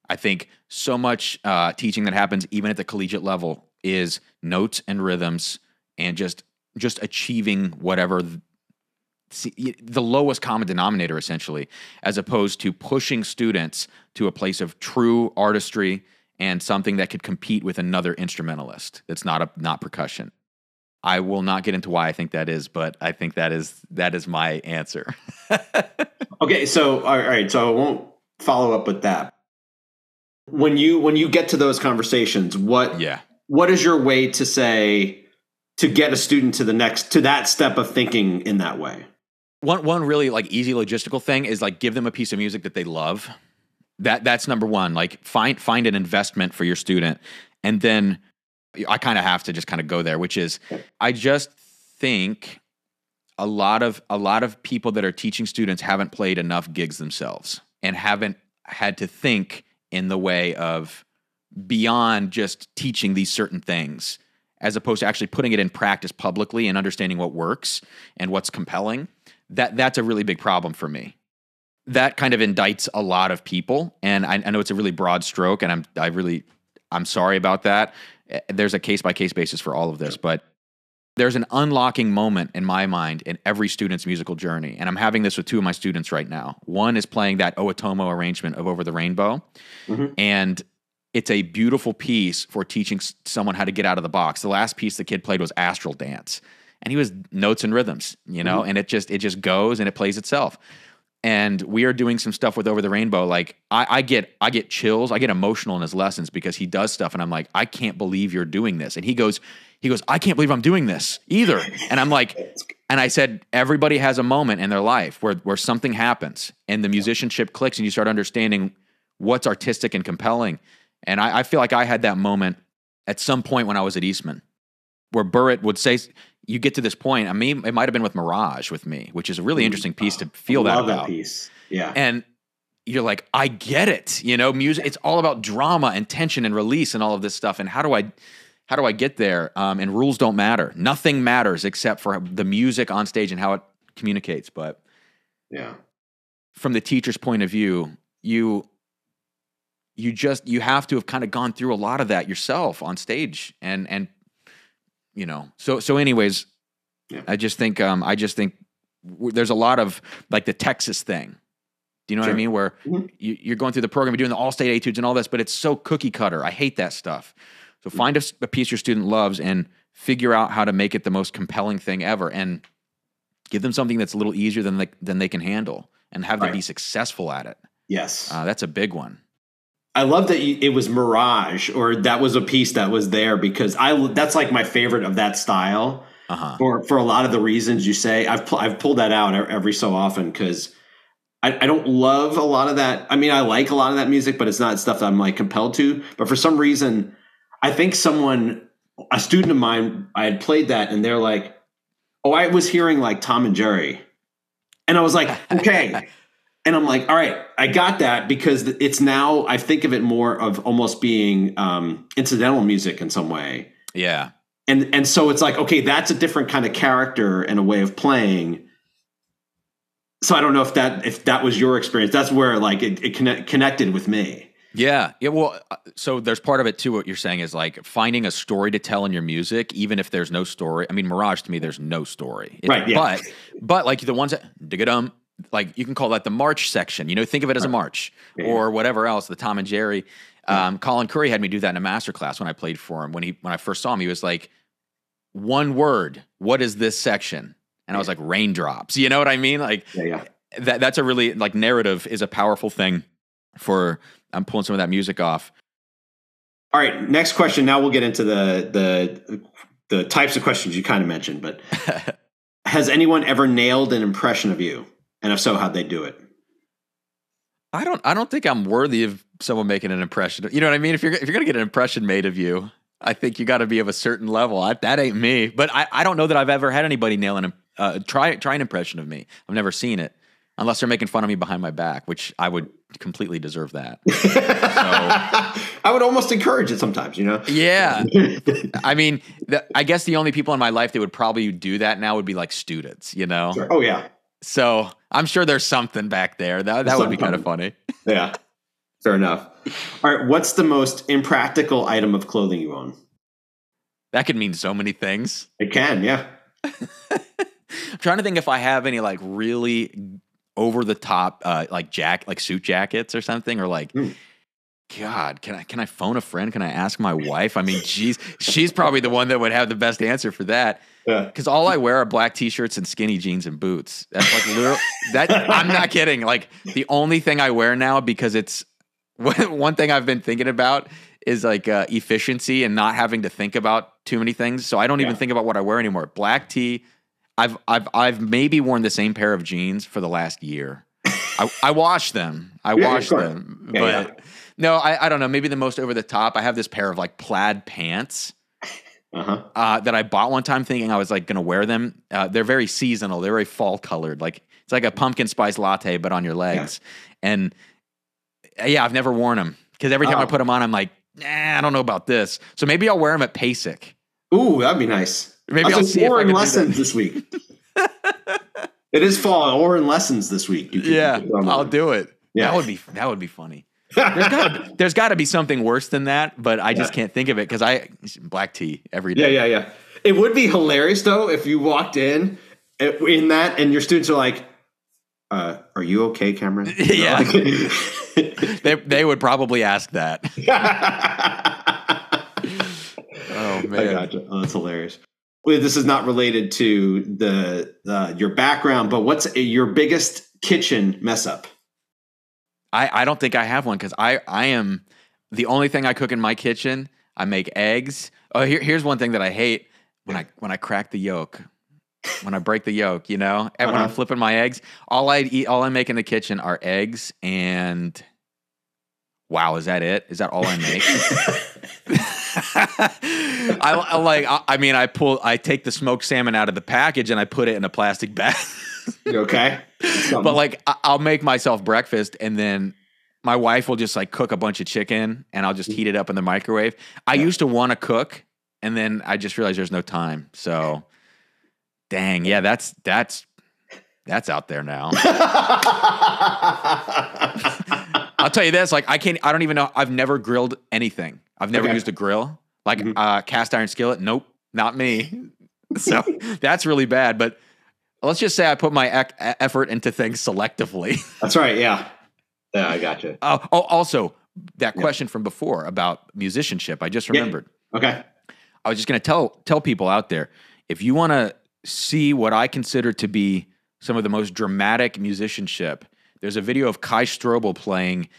I think so much uh, teaching that happens even at the collegiate level is notes and rhythms and just just achieving whatever the lowest common denominator essentially as opposed to pushing students to a place of true artistry and something that could compete with another instrumentalist that's not a not percussion. I will not get into why i think that is but i think that is that is my answer. Okay so all right so i won't follow up with that. When you when you get to those conversations what yeah. what is your way to say to get a student to the next to that step of thinking in that way one one really like easy logistical thing is like give them a piece of music that they love. That that's number one. Like find find an investment for your student, and then I kind of have to just kind of go there, which is I just think a lot of a lot of people that are teaching students haven't played enough gigs themselves and haven't had to think in the way of beyond just teaching these certain things as opposed to actually putting it in practice publicly and understanding what works and what's compelling that that's a really big problem for me. That kind of indicts a lot of people, and I, I know it's a really broad stroke, and I'm I really I'm sorry about that. Eh, there's a case by case basis for all of this, but there's an unlocking moment in my mind in every student's musical journey. And I'm having this with two of my students right now. One is playing that Owatomo arrangement of Over the Rainbow. Mm-hmm. And it's a beautiful piece for teaching someone how to get out of the box. The last piece the kid played was Astral Dance and he was notes and rhythms, you know, mm-hmm. and it just it just goes and it plays itself. And we are doing some stuff with Over the Rainbow. Like I, I get I get chills, I get emotional in his lessons because he does stuff, and I'm like, I can't believe you're doing this. And he goes, he goes, I can't believe I'm doing this either. And I'm like, and I said, everybody has a moment in their life where where something happens and the musicianship clicks and you start understanding what's artistic and compelling. And I, I feel like I had that moment at some point when I was at Eastman, where Burritt would say, you get to this point. I mean, it might have been with Mirage with me, which is a really interesting piece to feel that about. That piece, yeah. And you're like, I get it. You know, music. It's all about drama and tension and release and all of this stuff. And how do I, how do I get there? Um, and rules don't matter. Nothing matters except for the music on stage and how it communicates. But yeah, from the teacher's point of view, you you just you have to have kind of gone through a lot of that yourself on stage and and you know. So so anyways, yeah. I just think um I just think w- there's a lot of like the Texas thing. Do you know sure. what I mean? Where mm-hmm. you, are going through the program, you're doing the all state etudes and all this, but it's so cookie cutter. I hate that stuff. So mm-hmm. find a, a piece your student loves and figure out how to make it the most compelling thing ever, and give them something that's a little easier than they, than they can handle, and have right. them be successful at it. Yes, uh, that's a big one. I love that it was Mirage, or that was a piece that was there because I that's like my favorite of that style. Uh-huh. For for a lot of the reasons you say, I've I've pulled that out every so often because I, I don't love a lot of that. I mean, I like a lot of that music, but it's not stuff that I'm like compelled to. But for some reason, I think someone, a student of mine, I had played that, and they're like, "Oh, I was hearing like Tom and Jerry," and I was like, "Okay." and I'm like, all right, I got that because it's now I think of it more of almost being um, incidental music in some way. Yeah. And and so it's like, okay, that's a different kind of character and a way of playing. So I don't know if that if that was your experience. That's where like it, it connect, connected with me. Yeah. Yeah. Well, uh, so there's part of it too. What you're saying is like finding a story to tell in your music, even if there's no story. I mean, Mirage to me, there's no story. It, right. Yeah. But, but like the ones that dig it um, like you can call that the March section. You know, think of it as a march yeah. or whatever else. The Tom and Jerry. Um, Colin Currie had me do that in a master class when I played for him. When he when I first saw him, he was like, "One word. What is this section?" And I was like, "Raindrops." You know what I mean? Like yeah, yeah. that. That's a really like narrative is a powerful thing for. I'm pulling some of that music off. All right, next question. Now we'll get into the the the types of questions you kind of mentioned, but has anyone ever nailed an impression of you? And if so, how'd they do it? I don't. I don't think I'm worthy of someone making an impression. You know what I mean? If you're if you're gonna get an impression made of you, I think you got to be of a certain level. I, that ain't me. But I, I don't know that I've ever had anybody nail an uh, try try an impression of me. I've never seen it unless they're making fun of me behind my back, which I would completely deserve that. so, I would almost encourage it sometimes, you know. Yeah, I mean, the, I guess the only people in my life that would probably do that now would be like students, you know. Sure. Oh yeah. So I'm sure there's something back there. That that would be kind of funny. yeah. Fair enough. All right. What's the most impractical item of clothing you own? That could mean so many things. It can, yeah. I'm trying to think if I have any like really over the top uh like jack like suit jackets or something or like Hmm. God, can I can I phone a friend? Can I ask my wife? I mean, geez, she's probably the one that would have the best answer for that. Yeah. Because all I wear are black t-shirts and skinny jeans and boots. That's like literal. that I'm not kidding. Like the only thing I wear now because it's one thing I've been thinking about is like uh, efficiency and not having to think about too many things. So I don't even think about what I wear anymore. Black tee. I've I've I've maybe worn the same pair of jeans for the last year. I, I wash them. I Yeah, wash them. Yeah, but yeah. No, I, I don't know. Maybe the most over the top. I have this pair of like plaid pants Uh-huh. uh, that I bought one time thinking I was like going to wear them. Uh, they're very seasonal. They're very fall colored. Like it's like a pumpkin spice latte, but on your legs. And uh, yeah, I've never worn them because every time I Oh. put them on, I'm like, nah, I don't know about this. So maybe I'll wear them at PASIC. Ooh, that'd be nice. Maybe I I'll see if I Orin can do lessons this week. it is fall. Orin lessons this week. Yeah, I'll do it. Yeah. That would be that would be funny. There's got there's got to be something worse than that, but I just Yeah. can't think of it because I black tea every day. Yeah, yeah, yeah. It would be hilarious though if you walked in uh, in that and your students are like, uh, "Are you okay, Cameron?" Yeah. They they would probably ask that. Oh I man. gotcha. Oh, that's hilarious. Well, this is not related to the uh, your background, but what's your biggest kitchen mess up? I, I don't think I have one because I, I am the only thing I cook in my kitchen. I make eggs. Oh, here, here's one thing that I hate when I when I crack the yolk, when I break the yolk. You know, and when I'm Uh-huh. flipping my eggs, all I eat, all I make in the kitchen are eggs and. Wow, is that it? Is that all I make? I, I like. I, I mean, I pull. I take the smoked salmon out of the package and I put it in a plastic bag. You okay? but like I- I'll make myself breakfast and then my wife will just like cook a bunch of chicken and I'll just heat it up in the microwave. I Yeah. used to want to cook and then I just realized there's no time. So dang, yeah, that's that's that's out there now. I'll tell you this, like I can't I don't even know I've never grilled anything. I've never Okay. used a grill. Like Mhm. uh cast iron skillet, nope, not me. so that's really bad, but let's just say I put my ec- effort into things selectively. That's right. Yeah. Yeah, I gotcha. Oh, oh, also that Yeah. question from before about musicianship, I just Yeah. remembered. Okay. I was just going to tell tell people out there if you want to see what I consider to be some of the most dramatic musicianship. There's a video of Kai Strobel playing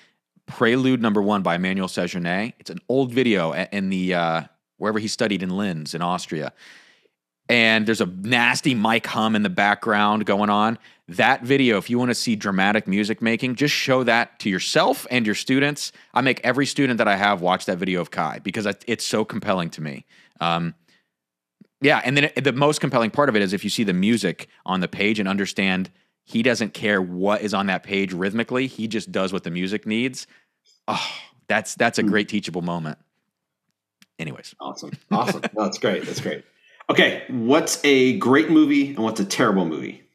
Prelude Number One by Emmanuel Sejourné. It's an old video in the uh, wherever he studied in Linz in Austria, and there's a nasty mic hum in the background going on. That video, if you want to see dramatic music making, just show that to yourself and your students. I make every student that I have watch that video of Kai because it's so compelling to me. Um, yeah, and then it, the most compelling part of it is if you see the music on the page and understand he doesn't care what is on that page rhythmically, he just does what the music needs. Oh, that's that's a great teachable moment. Anyways, Awesome. Awesome. No, that's great. That's great. Okay. What's a great movie and what's a terrible movie?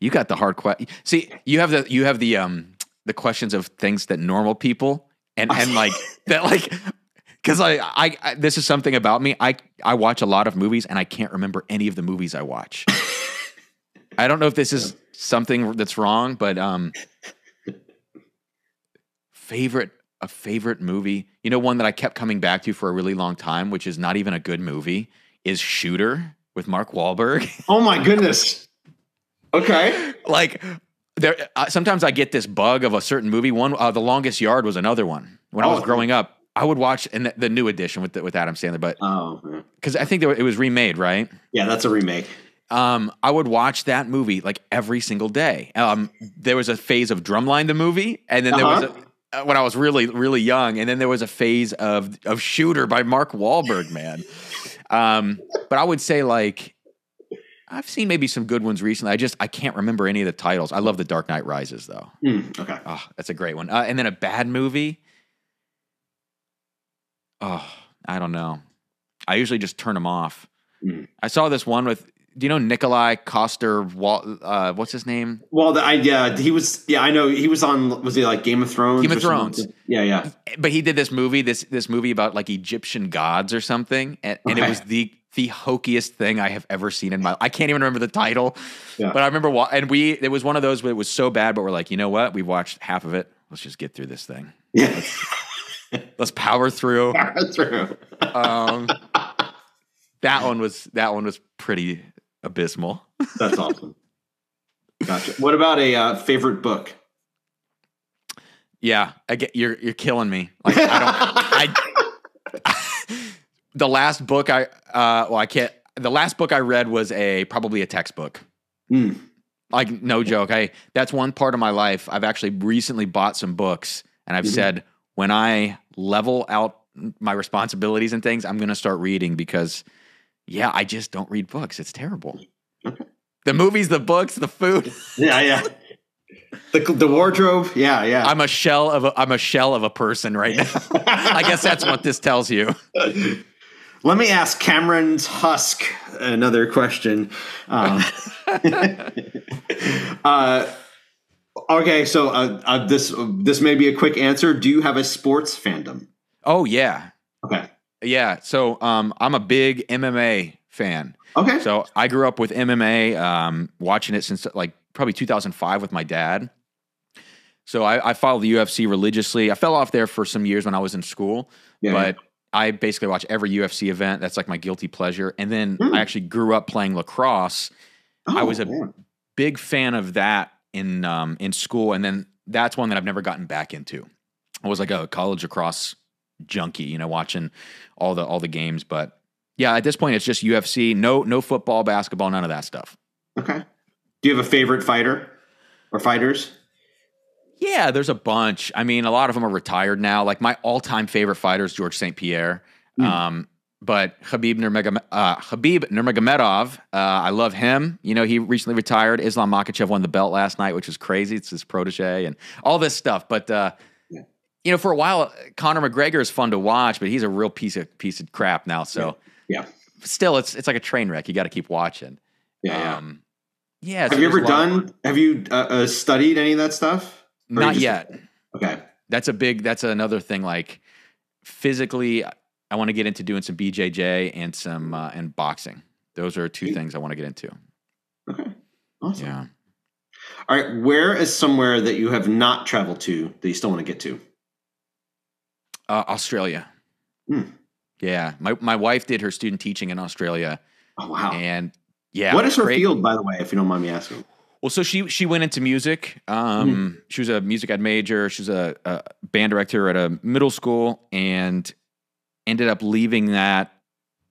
you got the hard question. See, you have the you have the um the questions of things that normal people and and like that like because I, I I this is something about me. I I watch a lot of movies and I can't remember any of the movies I watch. I don't know if this is something that's wrong, but um favorite a favorite movie. You know, one that I kept coming back to for a really long time, which is not even a good movie, is Shooter with Mark Wahlberg. Oh my goodness. Okay. like there uh, sometimes i get this bug of a certain movie one uh, the longest yard was another one when i was Oh. growing up i would watch and the, the new edition with the, with adam sandler but Oh, because i think there, it was remade right yeah. That's a remake. um, i would watch that movie like every single day um, there was a phase of drumline the movie and then there was Uh-huh. a uh, when I was really, really young, and then there was a phase of of Shooter by Mark Wahlberg, man. Um, but I would say like I've seen maybe some good ones recently. I just I can't remember any of the titles. I love The Dark Knight Rises though. Hmm, okay. Oh, that's a great one. Uh, and then a bad movie. Oh, I don't know. I usually just turn them off. Mm. I saw this one with. Do you know Nikolaj Coster? Wal- uh, what's his name? Well, the, I yeah, he was yeah, I know he was on. Was he like Game of Thrones? Game of or something? Thrones. Yeah, yeah. But he did this movie, this this movie about like Egyptian gods or something, and, and it was the the hokiest thing I have ever seen in my. I can't even remember the title, Yeah. but I remember. Wa- and we it was one of those where it was so bad, but we're like, you know what? We watched half of it. Let's just get through this thing. Yeah. Let's power through. True. Um, that one was that one was pretty abysmal. That's awesome. Gotcha. What about a uh, favorite book? Yeah, I get you're you're killing me. Like I don't I the last book I uh well I can't the last book I read was a probably a textbook. Hmm. Like no joke. I that's one part of my life. I've actually recently bought some books and I've Mhm. said when I level out my responsibilities and things, I'm going to start reading because yeah, I just don't read books. It's terrible. Okay. The movies, the books, the food. Yeah, yeah. The, the wardrobe. Yeah, yeah. I'm a shell of a I'm a shell of a person right now. I guess that's what this tells you. Let me ask Cameron's Husk another question. Um, uh, okay, so uh, uh, this this may be a quick answer. Do you have a sports fandom? Oh yeah. Okay. Yeah. So um I'm a big MMA fan. Okay. So I grew up with MMA, um, watching it since like probably 2005 with my dad. So I, I followed the UFC religiously. I fell off there for some years when I was in school, yeah, but I basically watch every UFC event. That's like my guilty pleasure. And then Hmm. I actually grew up playing lacrosse. yeah. I was a- man. Big fan of that in um, in school, and then that's one that I've never gotten back into. I was like a college lacrosse junkie, you know, watching all the all the games. But yeah, at this point, it's just UFC. No no football, basketball, none of that stuff. okay. Do you have a favorite fighter or fighters? Yeah, there's a bunch. I mean, a lot of them are retired now. Like my all-time favorite fighter is George St. Pierre. Mm. Um, but Khabib Nurmagomedov, uh, Khabib Nurmagomedov, uh, I love him. You know, he recently retired. Islam Makhachev won the belt last night, which was crazy. It's his protege and all this stuff. But uh. You know, for a while, Conor McGregor is fun to watch, but he's a real piece of piece of crap now. So Yeah. still, it's it's like a train wreck. You got to keep watching. Yeah. yeah. Um, yeah. so have you ever done? Have you uh, uh, studied any of that stuff? Or Not just- yet. Okay. that's a big that's another thing like physically i want to get into doing some bjj and some uh, and boxing those are two things i want to get into Okay. Awesome. yeah All right. Where is somewhere that you have not traveled to that you still want to get to? Uh, australia Hmm. yeah my, my wife did her student teaching in australia Oh wow. and yeah what is her great- field, by the way, if you don't mind me asking? Well, so she she went into music. Um, She was a music ed major. She was a, a band director at a middle school, and ended up leaving that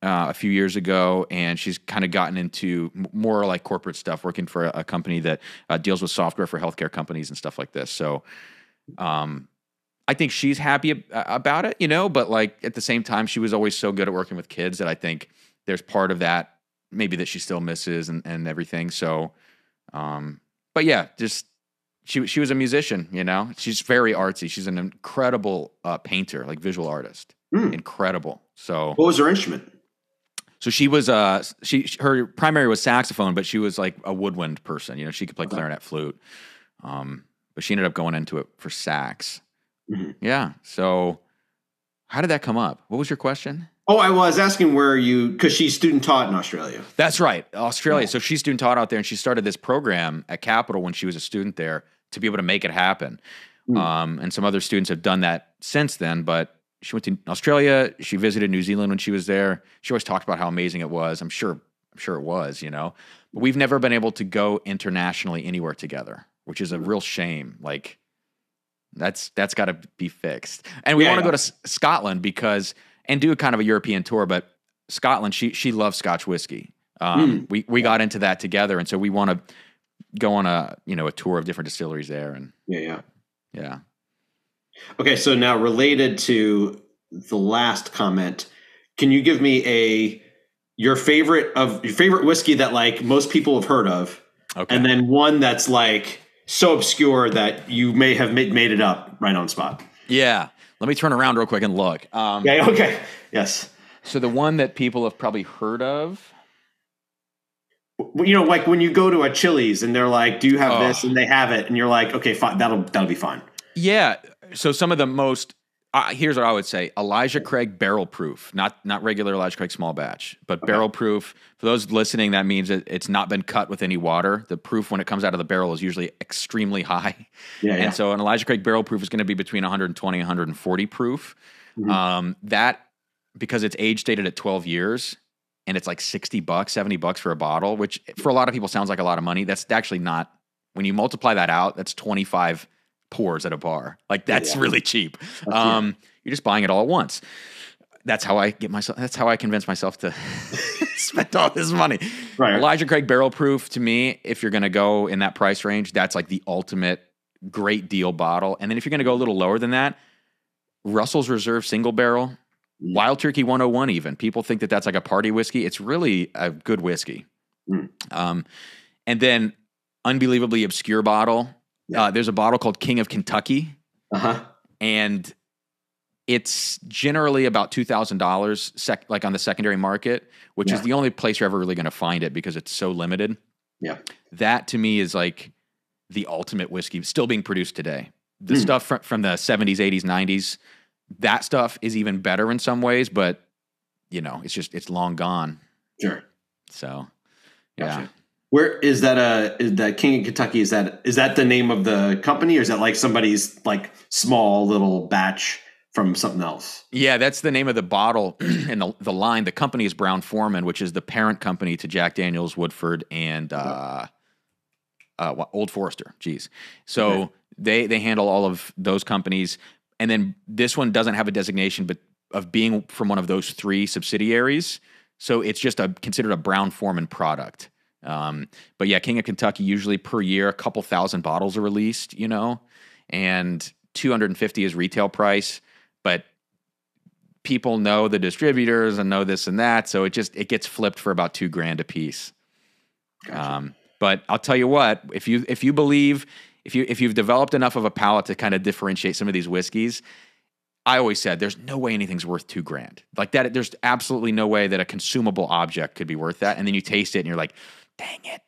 uh, a few years ago. And she's kind of gotten into more like corporate stuff, working for a, a company that uh, deals with software for healthcare companies and stuff like this. So, um, I think she's happy ab- about it, you know. But like at the same time, she was always so good at working with kids that I think there's part of that maybe that she still misses and, and everything. So. Um, but yeah, just she she was a musician, you know. She's very artsy. She's an incredible uh, painter, like visual artist. Hmm. Incredible. So What was her instrument? so she was uh she her primary was saxophone, but she was like a woodwind person. You know, she could play Okay. clarinet, flute. Um, but she ended up going into it for sax. Mhm. Yeah. So how did that come up? What was your question? Oh, I was asking where you because she's student taught in Australia. That's right, Australia. Yeah. So she's student taught out there, and she started this program at Capital when she was a student there to be able to make it happen. Hmm. Um, and some other students have done that since then. But she went to Australia. She visited New Zealand when she was there. She always talked about how amazing it was. I'm sure, I'm sure it was. You know, but we've never been able to go internationally anywhere together, which is a real shame. Like that's that's got to be fixed. And we Yeah, want to yeah. go to Scotland because and do a kind of a European tour, but Scotland, she she loves Scotch whiskey. Um, Hmm. We we got into that together, and so we want to go on a you know a tour of different distilleries there, and Yeah, yeah. yeah. Okay, so now related to the last comment, can you give me a your favorite of your favorite whiskey that like most people have heard of, Okay. and then one that's like so obscure that you may have made, made it up right on spot. yeah. Let me turn around real quick and look. Um, Okay, okay, yes. So the one that people have probably heard of. You know, like when you go to a Chili's and they're like, "Do you have Oh. this?" and they have it, and you're like, "Okay, fine, that'll that'll be fine." Yeah. So some of the most Uh, here's what I would say: Elijah Craig barrel proof, not not regular Elijah Craig small batch, but barrel proof. For those listening, that means that it's not been cut with any water. The proof when it comes out of the barrel is usually extremely high, Yeah, yeah. and so an Elijah Craig barrel proof is going to be between 120 and 140 proof. Mhm. Um, that because it's age dated at 12 years and it's like 60 bucks, 70 bucks for a bottle, which for a lot of people sounds like a lot of money. That's actually not. When you multiply that out, that's 25 pours at a bar. Like that's Yeah. really cheap. Um, you're just buying it all at once. That's how I get myself. That's how I convince myself to spend all this money. Right. Elijah Craig barrel proof to me, if you're going to go in that price range, that's like the ultimate great deal bottle. And then if you're going to go a little lower than that, Russell's Reserve single barrel, Mm. Wild Turkey 101. Even people think that that's like a party whiskey. It's really a good whiskey. Mm. Um, and then unbelievably obscure bottle. Yeah. Uh, there's a bottle called King of Kentucky Uh huh. and it's generally about two thousand dollars, sec- like on the secondary market, which is the only place you're ever really going to find it because it's so limited. Yeah. That to me is like the ultimate whiskey, still being produced today. The Hmm. stuff from, from the seventies, eighties, nineties, that stuff is even better in some ways, but you know, it's just it's long gone. Sure. So, Gotcha. Where is that? Uh, is that King of Kentucky? Is that is that the name of the company, or is that like somebody's like small little batch from something else? Yeah, that's the name of the bottle and the, the line. The company is Brown-Forman, which is the parent company to Jack Daniels, Woodford, and uh, uh, Old Forester. Jeez. So Okay. they they handle all of those companies, and then this one doesn't have a designation, but of being from one of those three subsidiaries. So it's just a considered a Brown-Forman product. Um, but yeah, King of Kentucky usually per year a couple thousand bottles are released, you know, and 250 is retail price, but people know the distributors and know this and that, so it just it gets flipped for about two grand a piece. Gotcha. Um, but I'll tell you what, if you if you believe if you if you've developed enough of a palate to kind of differentiate some of these whiskeys, I always said there's no way anything's worth two grand. Like that, there's absolutely no way that a consumable object could be worth that. And then you taste it and you're like, dang it.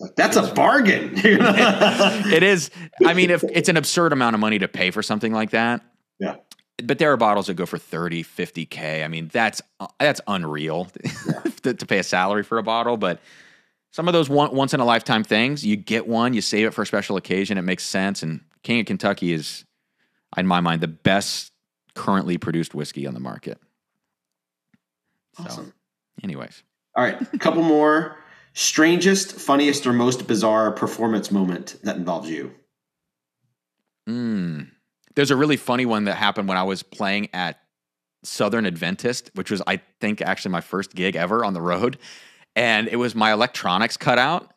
Like, that's a bargain. it is. I mean, if it's an absurd amount of money to pay for something like that. Yeah. But there are bottles that go for 30, 50K. I mean, that's that's unreal to, to pay a salary for a bottle. But some of those one, once in a lifetime things, you get one, you save it for a special occasion, it makes sense. And King of Kentucky is, in my mind, the best currently produced whiskey on the market. So, Awesome. anyways. All right, a couple more. Strangest, funniest, or most bizarre performance moment that involves you. Mm. There's a really funny one that happened when I was playing at Southern Adventist, which was, I think, actually my first gig ever on the road. And it was my electronics cut out.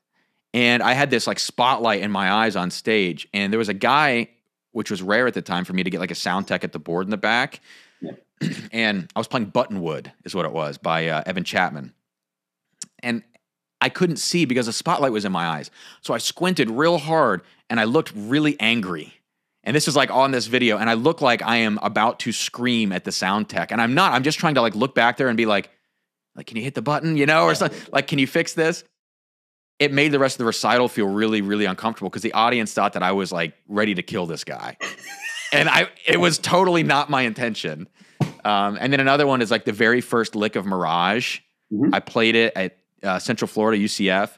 And I had this like spotlight in my eyes on stage. And there was a guy, which was rare at the time for me to get like a sound tech at the board in the back. Yeah. and I was playing Buttonwood, is what it was, by uh, Evan Chapman. And I couldn't see because the spotlight was in my eyes. So I squinted real hard and I looked really angry. And this is like on this video, and I look like I am about to scream at the sound tech. And I'm not. I'm just trying to like look back there and be like, like, can you hit the button, you know, or something? Like, can you fix this? It made the rest of the recital feel really, really uncomfortable because the audience thought that I was like ready to kill this guy. and I it was totally not my intention. Um, and then another one is like the very first lick of Mirage. Mhm. I played it at uh, Central Florida UCF,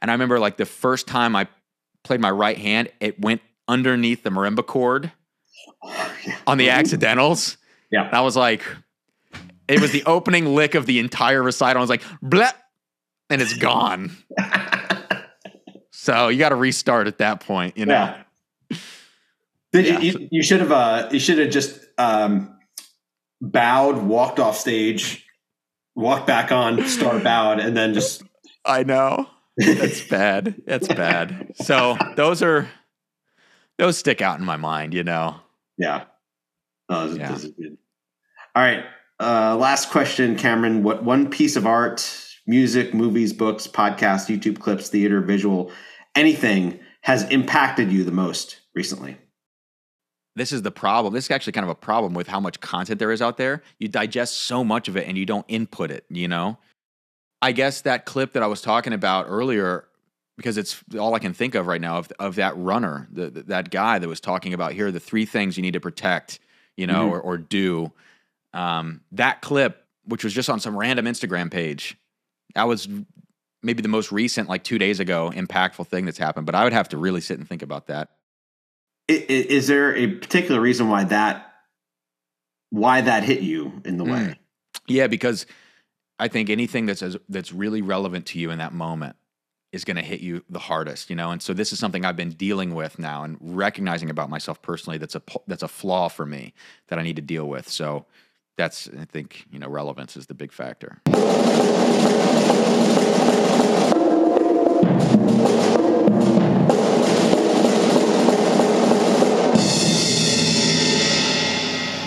and I remember like the first time I played my right hand, it went underneath the marimba cord on the accidentals. Yeah. And I was like, it was the opening lick of the entire recital. I was like, bleh, and it's gone. so you got to restart at that point, you know. Yeah. Did Yeah. you, you? You should have. Uh, you should have just um, bowed, walked off stage, walked back on, start bowed, and then just. I know. That's bad. That's bad. So those are those stick out in my mind, you know. Yeah. Oh, this, Yeah. this is good. All right. Uh, last question, Cameron. What one piece of art, music, movies, books, podcasts, YouTube clips, theater, visual, anything has impacted you the most recently? This is the problem. This is actually kind of a problem with how much content there is out there. You digest so much of it and you don't input it, you know? I guess that clip that I was talking about earlier, because it's all I can think of right now of, of that runner, the, that guy that was talking about here, the three things you need to protect, you know, or, or do. Um, that clip, which was just on some random Instagram page, that was maybe the most recent, like two days ago, impactful thing that's happened. But I would have to really sit and think about that. Is there a particular reason why that why that hit you in the hmm. way? Yeah, because I think anything that's as, that's really relevant to you in that moment is going to hit you the hardest, you know. And so this is something I've been dealing with now and recognizing about myself personally. That's a that's a flaw for me that I need to deal with. So that's I think you know relevance is the big factor.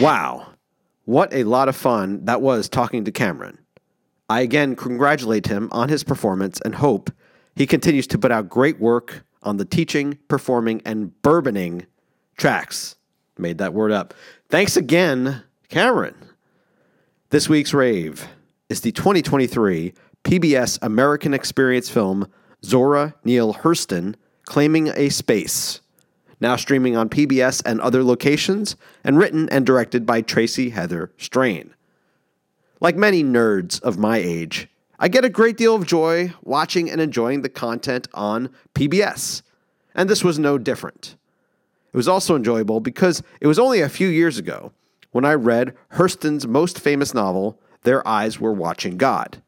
Wow. What a lot of fun that was talking to Cameron. I again congratulate him on his performance and hope he continues to put out great work on the teaching, performing, and bourboning tracks. Made that word up. Thanks again, Cameron. This week's rave is the 2023 PBS American Experience film Zora Neale Hurston Claiming a Space now streaming on PBS and other locations, and written and directed by Tracy Heather Strain. Like many nerds of my age, I get a great deal of joy watching and enjoying the content on PBS, and this was no different. It was also enjoyable because it was only a few years ago when I read Hurston's most famous novel, Their Eyes Were Watching God.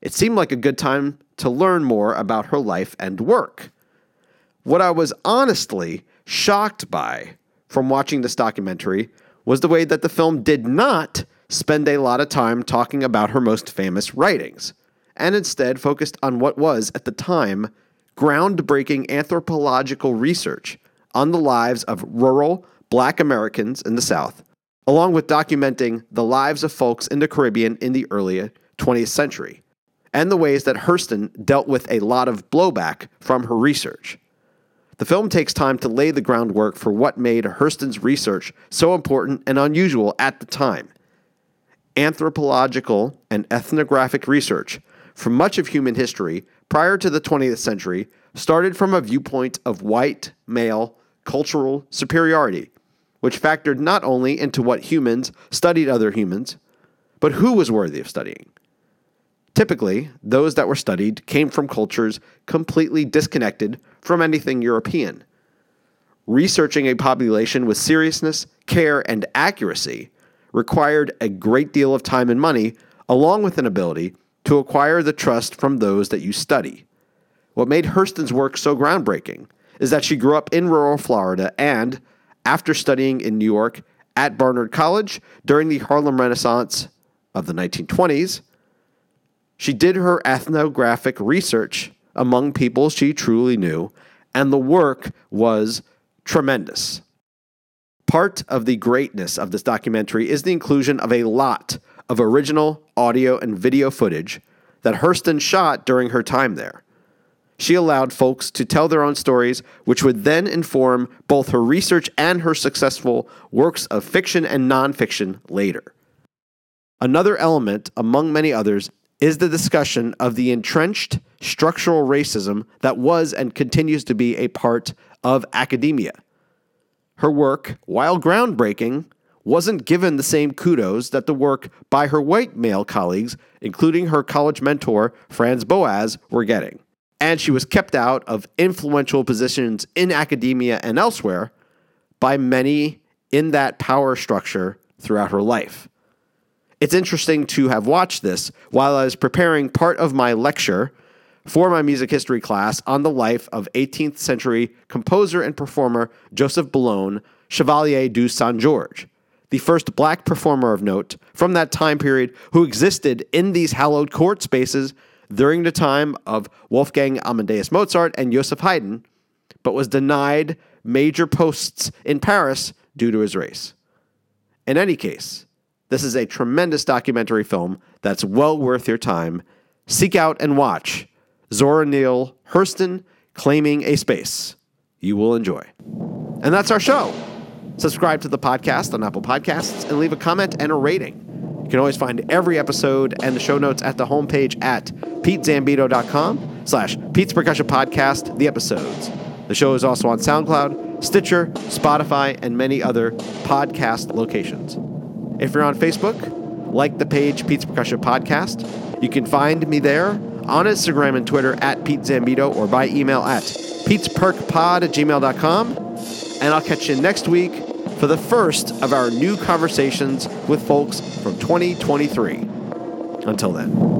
It seemed like a good time to learn more about her life and work. What I was honestly shocked by from watching this documentary was the way that the film did not spend a lot of time talking about her most famous writings, and instead focused on what was, at the time, groundbreaking anthropological research on the lives of rural black Americans in the South, along with documenting the lives of folks in the Caribbean in the early 20th century, and the ways that Hurston dealt with a lot of blowback from her research. The film takes time to lay the groundwork for what made Hurston's research so important and unusual at the time. Anthropological and ethnographic research for much of human history prior to the 20th century started from a viewpoint of white, male, cultural superiority, which factored not only into what humans studied other humans, but who was worthy of studying. Typically, those that were studied came from cultures completely disconnected from anything European. Researching a population with seriousness, care, and accuracy required a great deal of time and money, along with an ability to acquire the trust from those that you study. What made Hurston's work so groundbreaking is that she grew up in rural Florida and, after studying in New York at Barnard College during the Harlem Renaissance of the 1920s, she did her ethnographic research among people she truly knew, and the work was tremendous. Part of the greatness of this documentary is the inclusion of a lot of original audio and video footage that Hurston shot during her time there. She allowed folks to tell their own stories, which would then inform both her research and her successful works of fiction and nonfiction later. Another element, among many others, is the discussion of the entrenched structural racism that was and continues to be a part of academia. Her work, while groundbreaking, wasn't given the same kudos that the work by her white male colleagues, including her college mentor, Franz Boas, were getting. And she was kept out of influential positions in academia and elsewhere by many in that power structure throughout her life. It's interesting to have watched this while I was preparing part of my lecture for my music history class on the life of 18th century composer and performer Joseph Boulogne, Chevalier du Saint George, the first black performer of note from that time period who existed in these hallowed court spaces during the time of Wolfgang Amadeus Mozart and Joseph Haydn, but was denied major posts in Paris due to his race. In any case, this is a tremendous documentary film that's well worth your time. Seek out and watch Zora Neale Hurston Claiming a Space. You will enjoy. And that's our show. Subscribe to the podcast on Apple Podcasts and leave a comment and a rating. You can always find every episode and the show notes at the homepage at petezambito.com slash Pete's Percussion Podcast, the episodes. The show is also on SoundCloud, Stitcher, Spotify, and many other podcast locations. If you're on Facebook, like the page Pete's Percussion Podcast. You can find me there on Instagram and Twitter at Pete Zambito or by email at petesperkpod at gmail.com. And I'll catch you next week for the first of our new conversations with folks from 2023. Until then.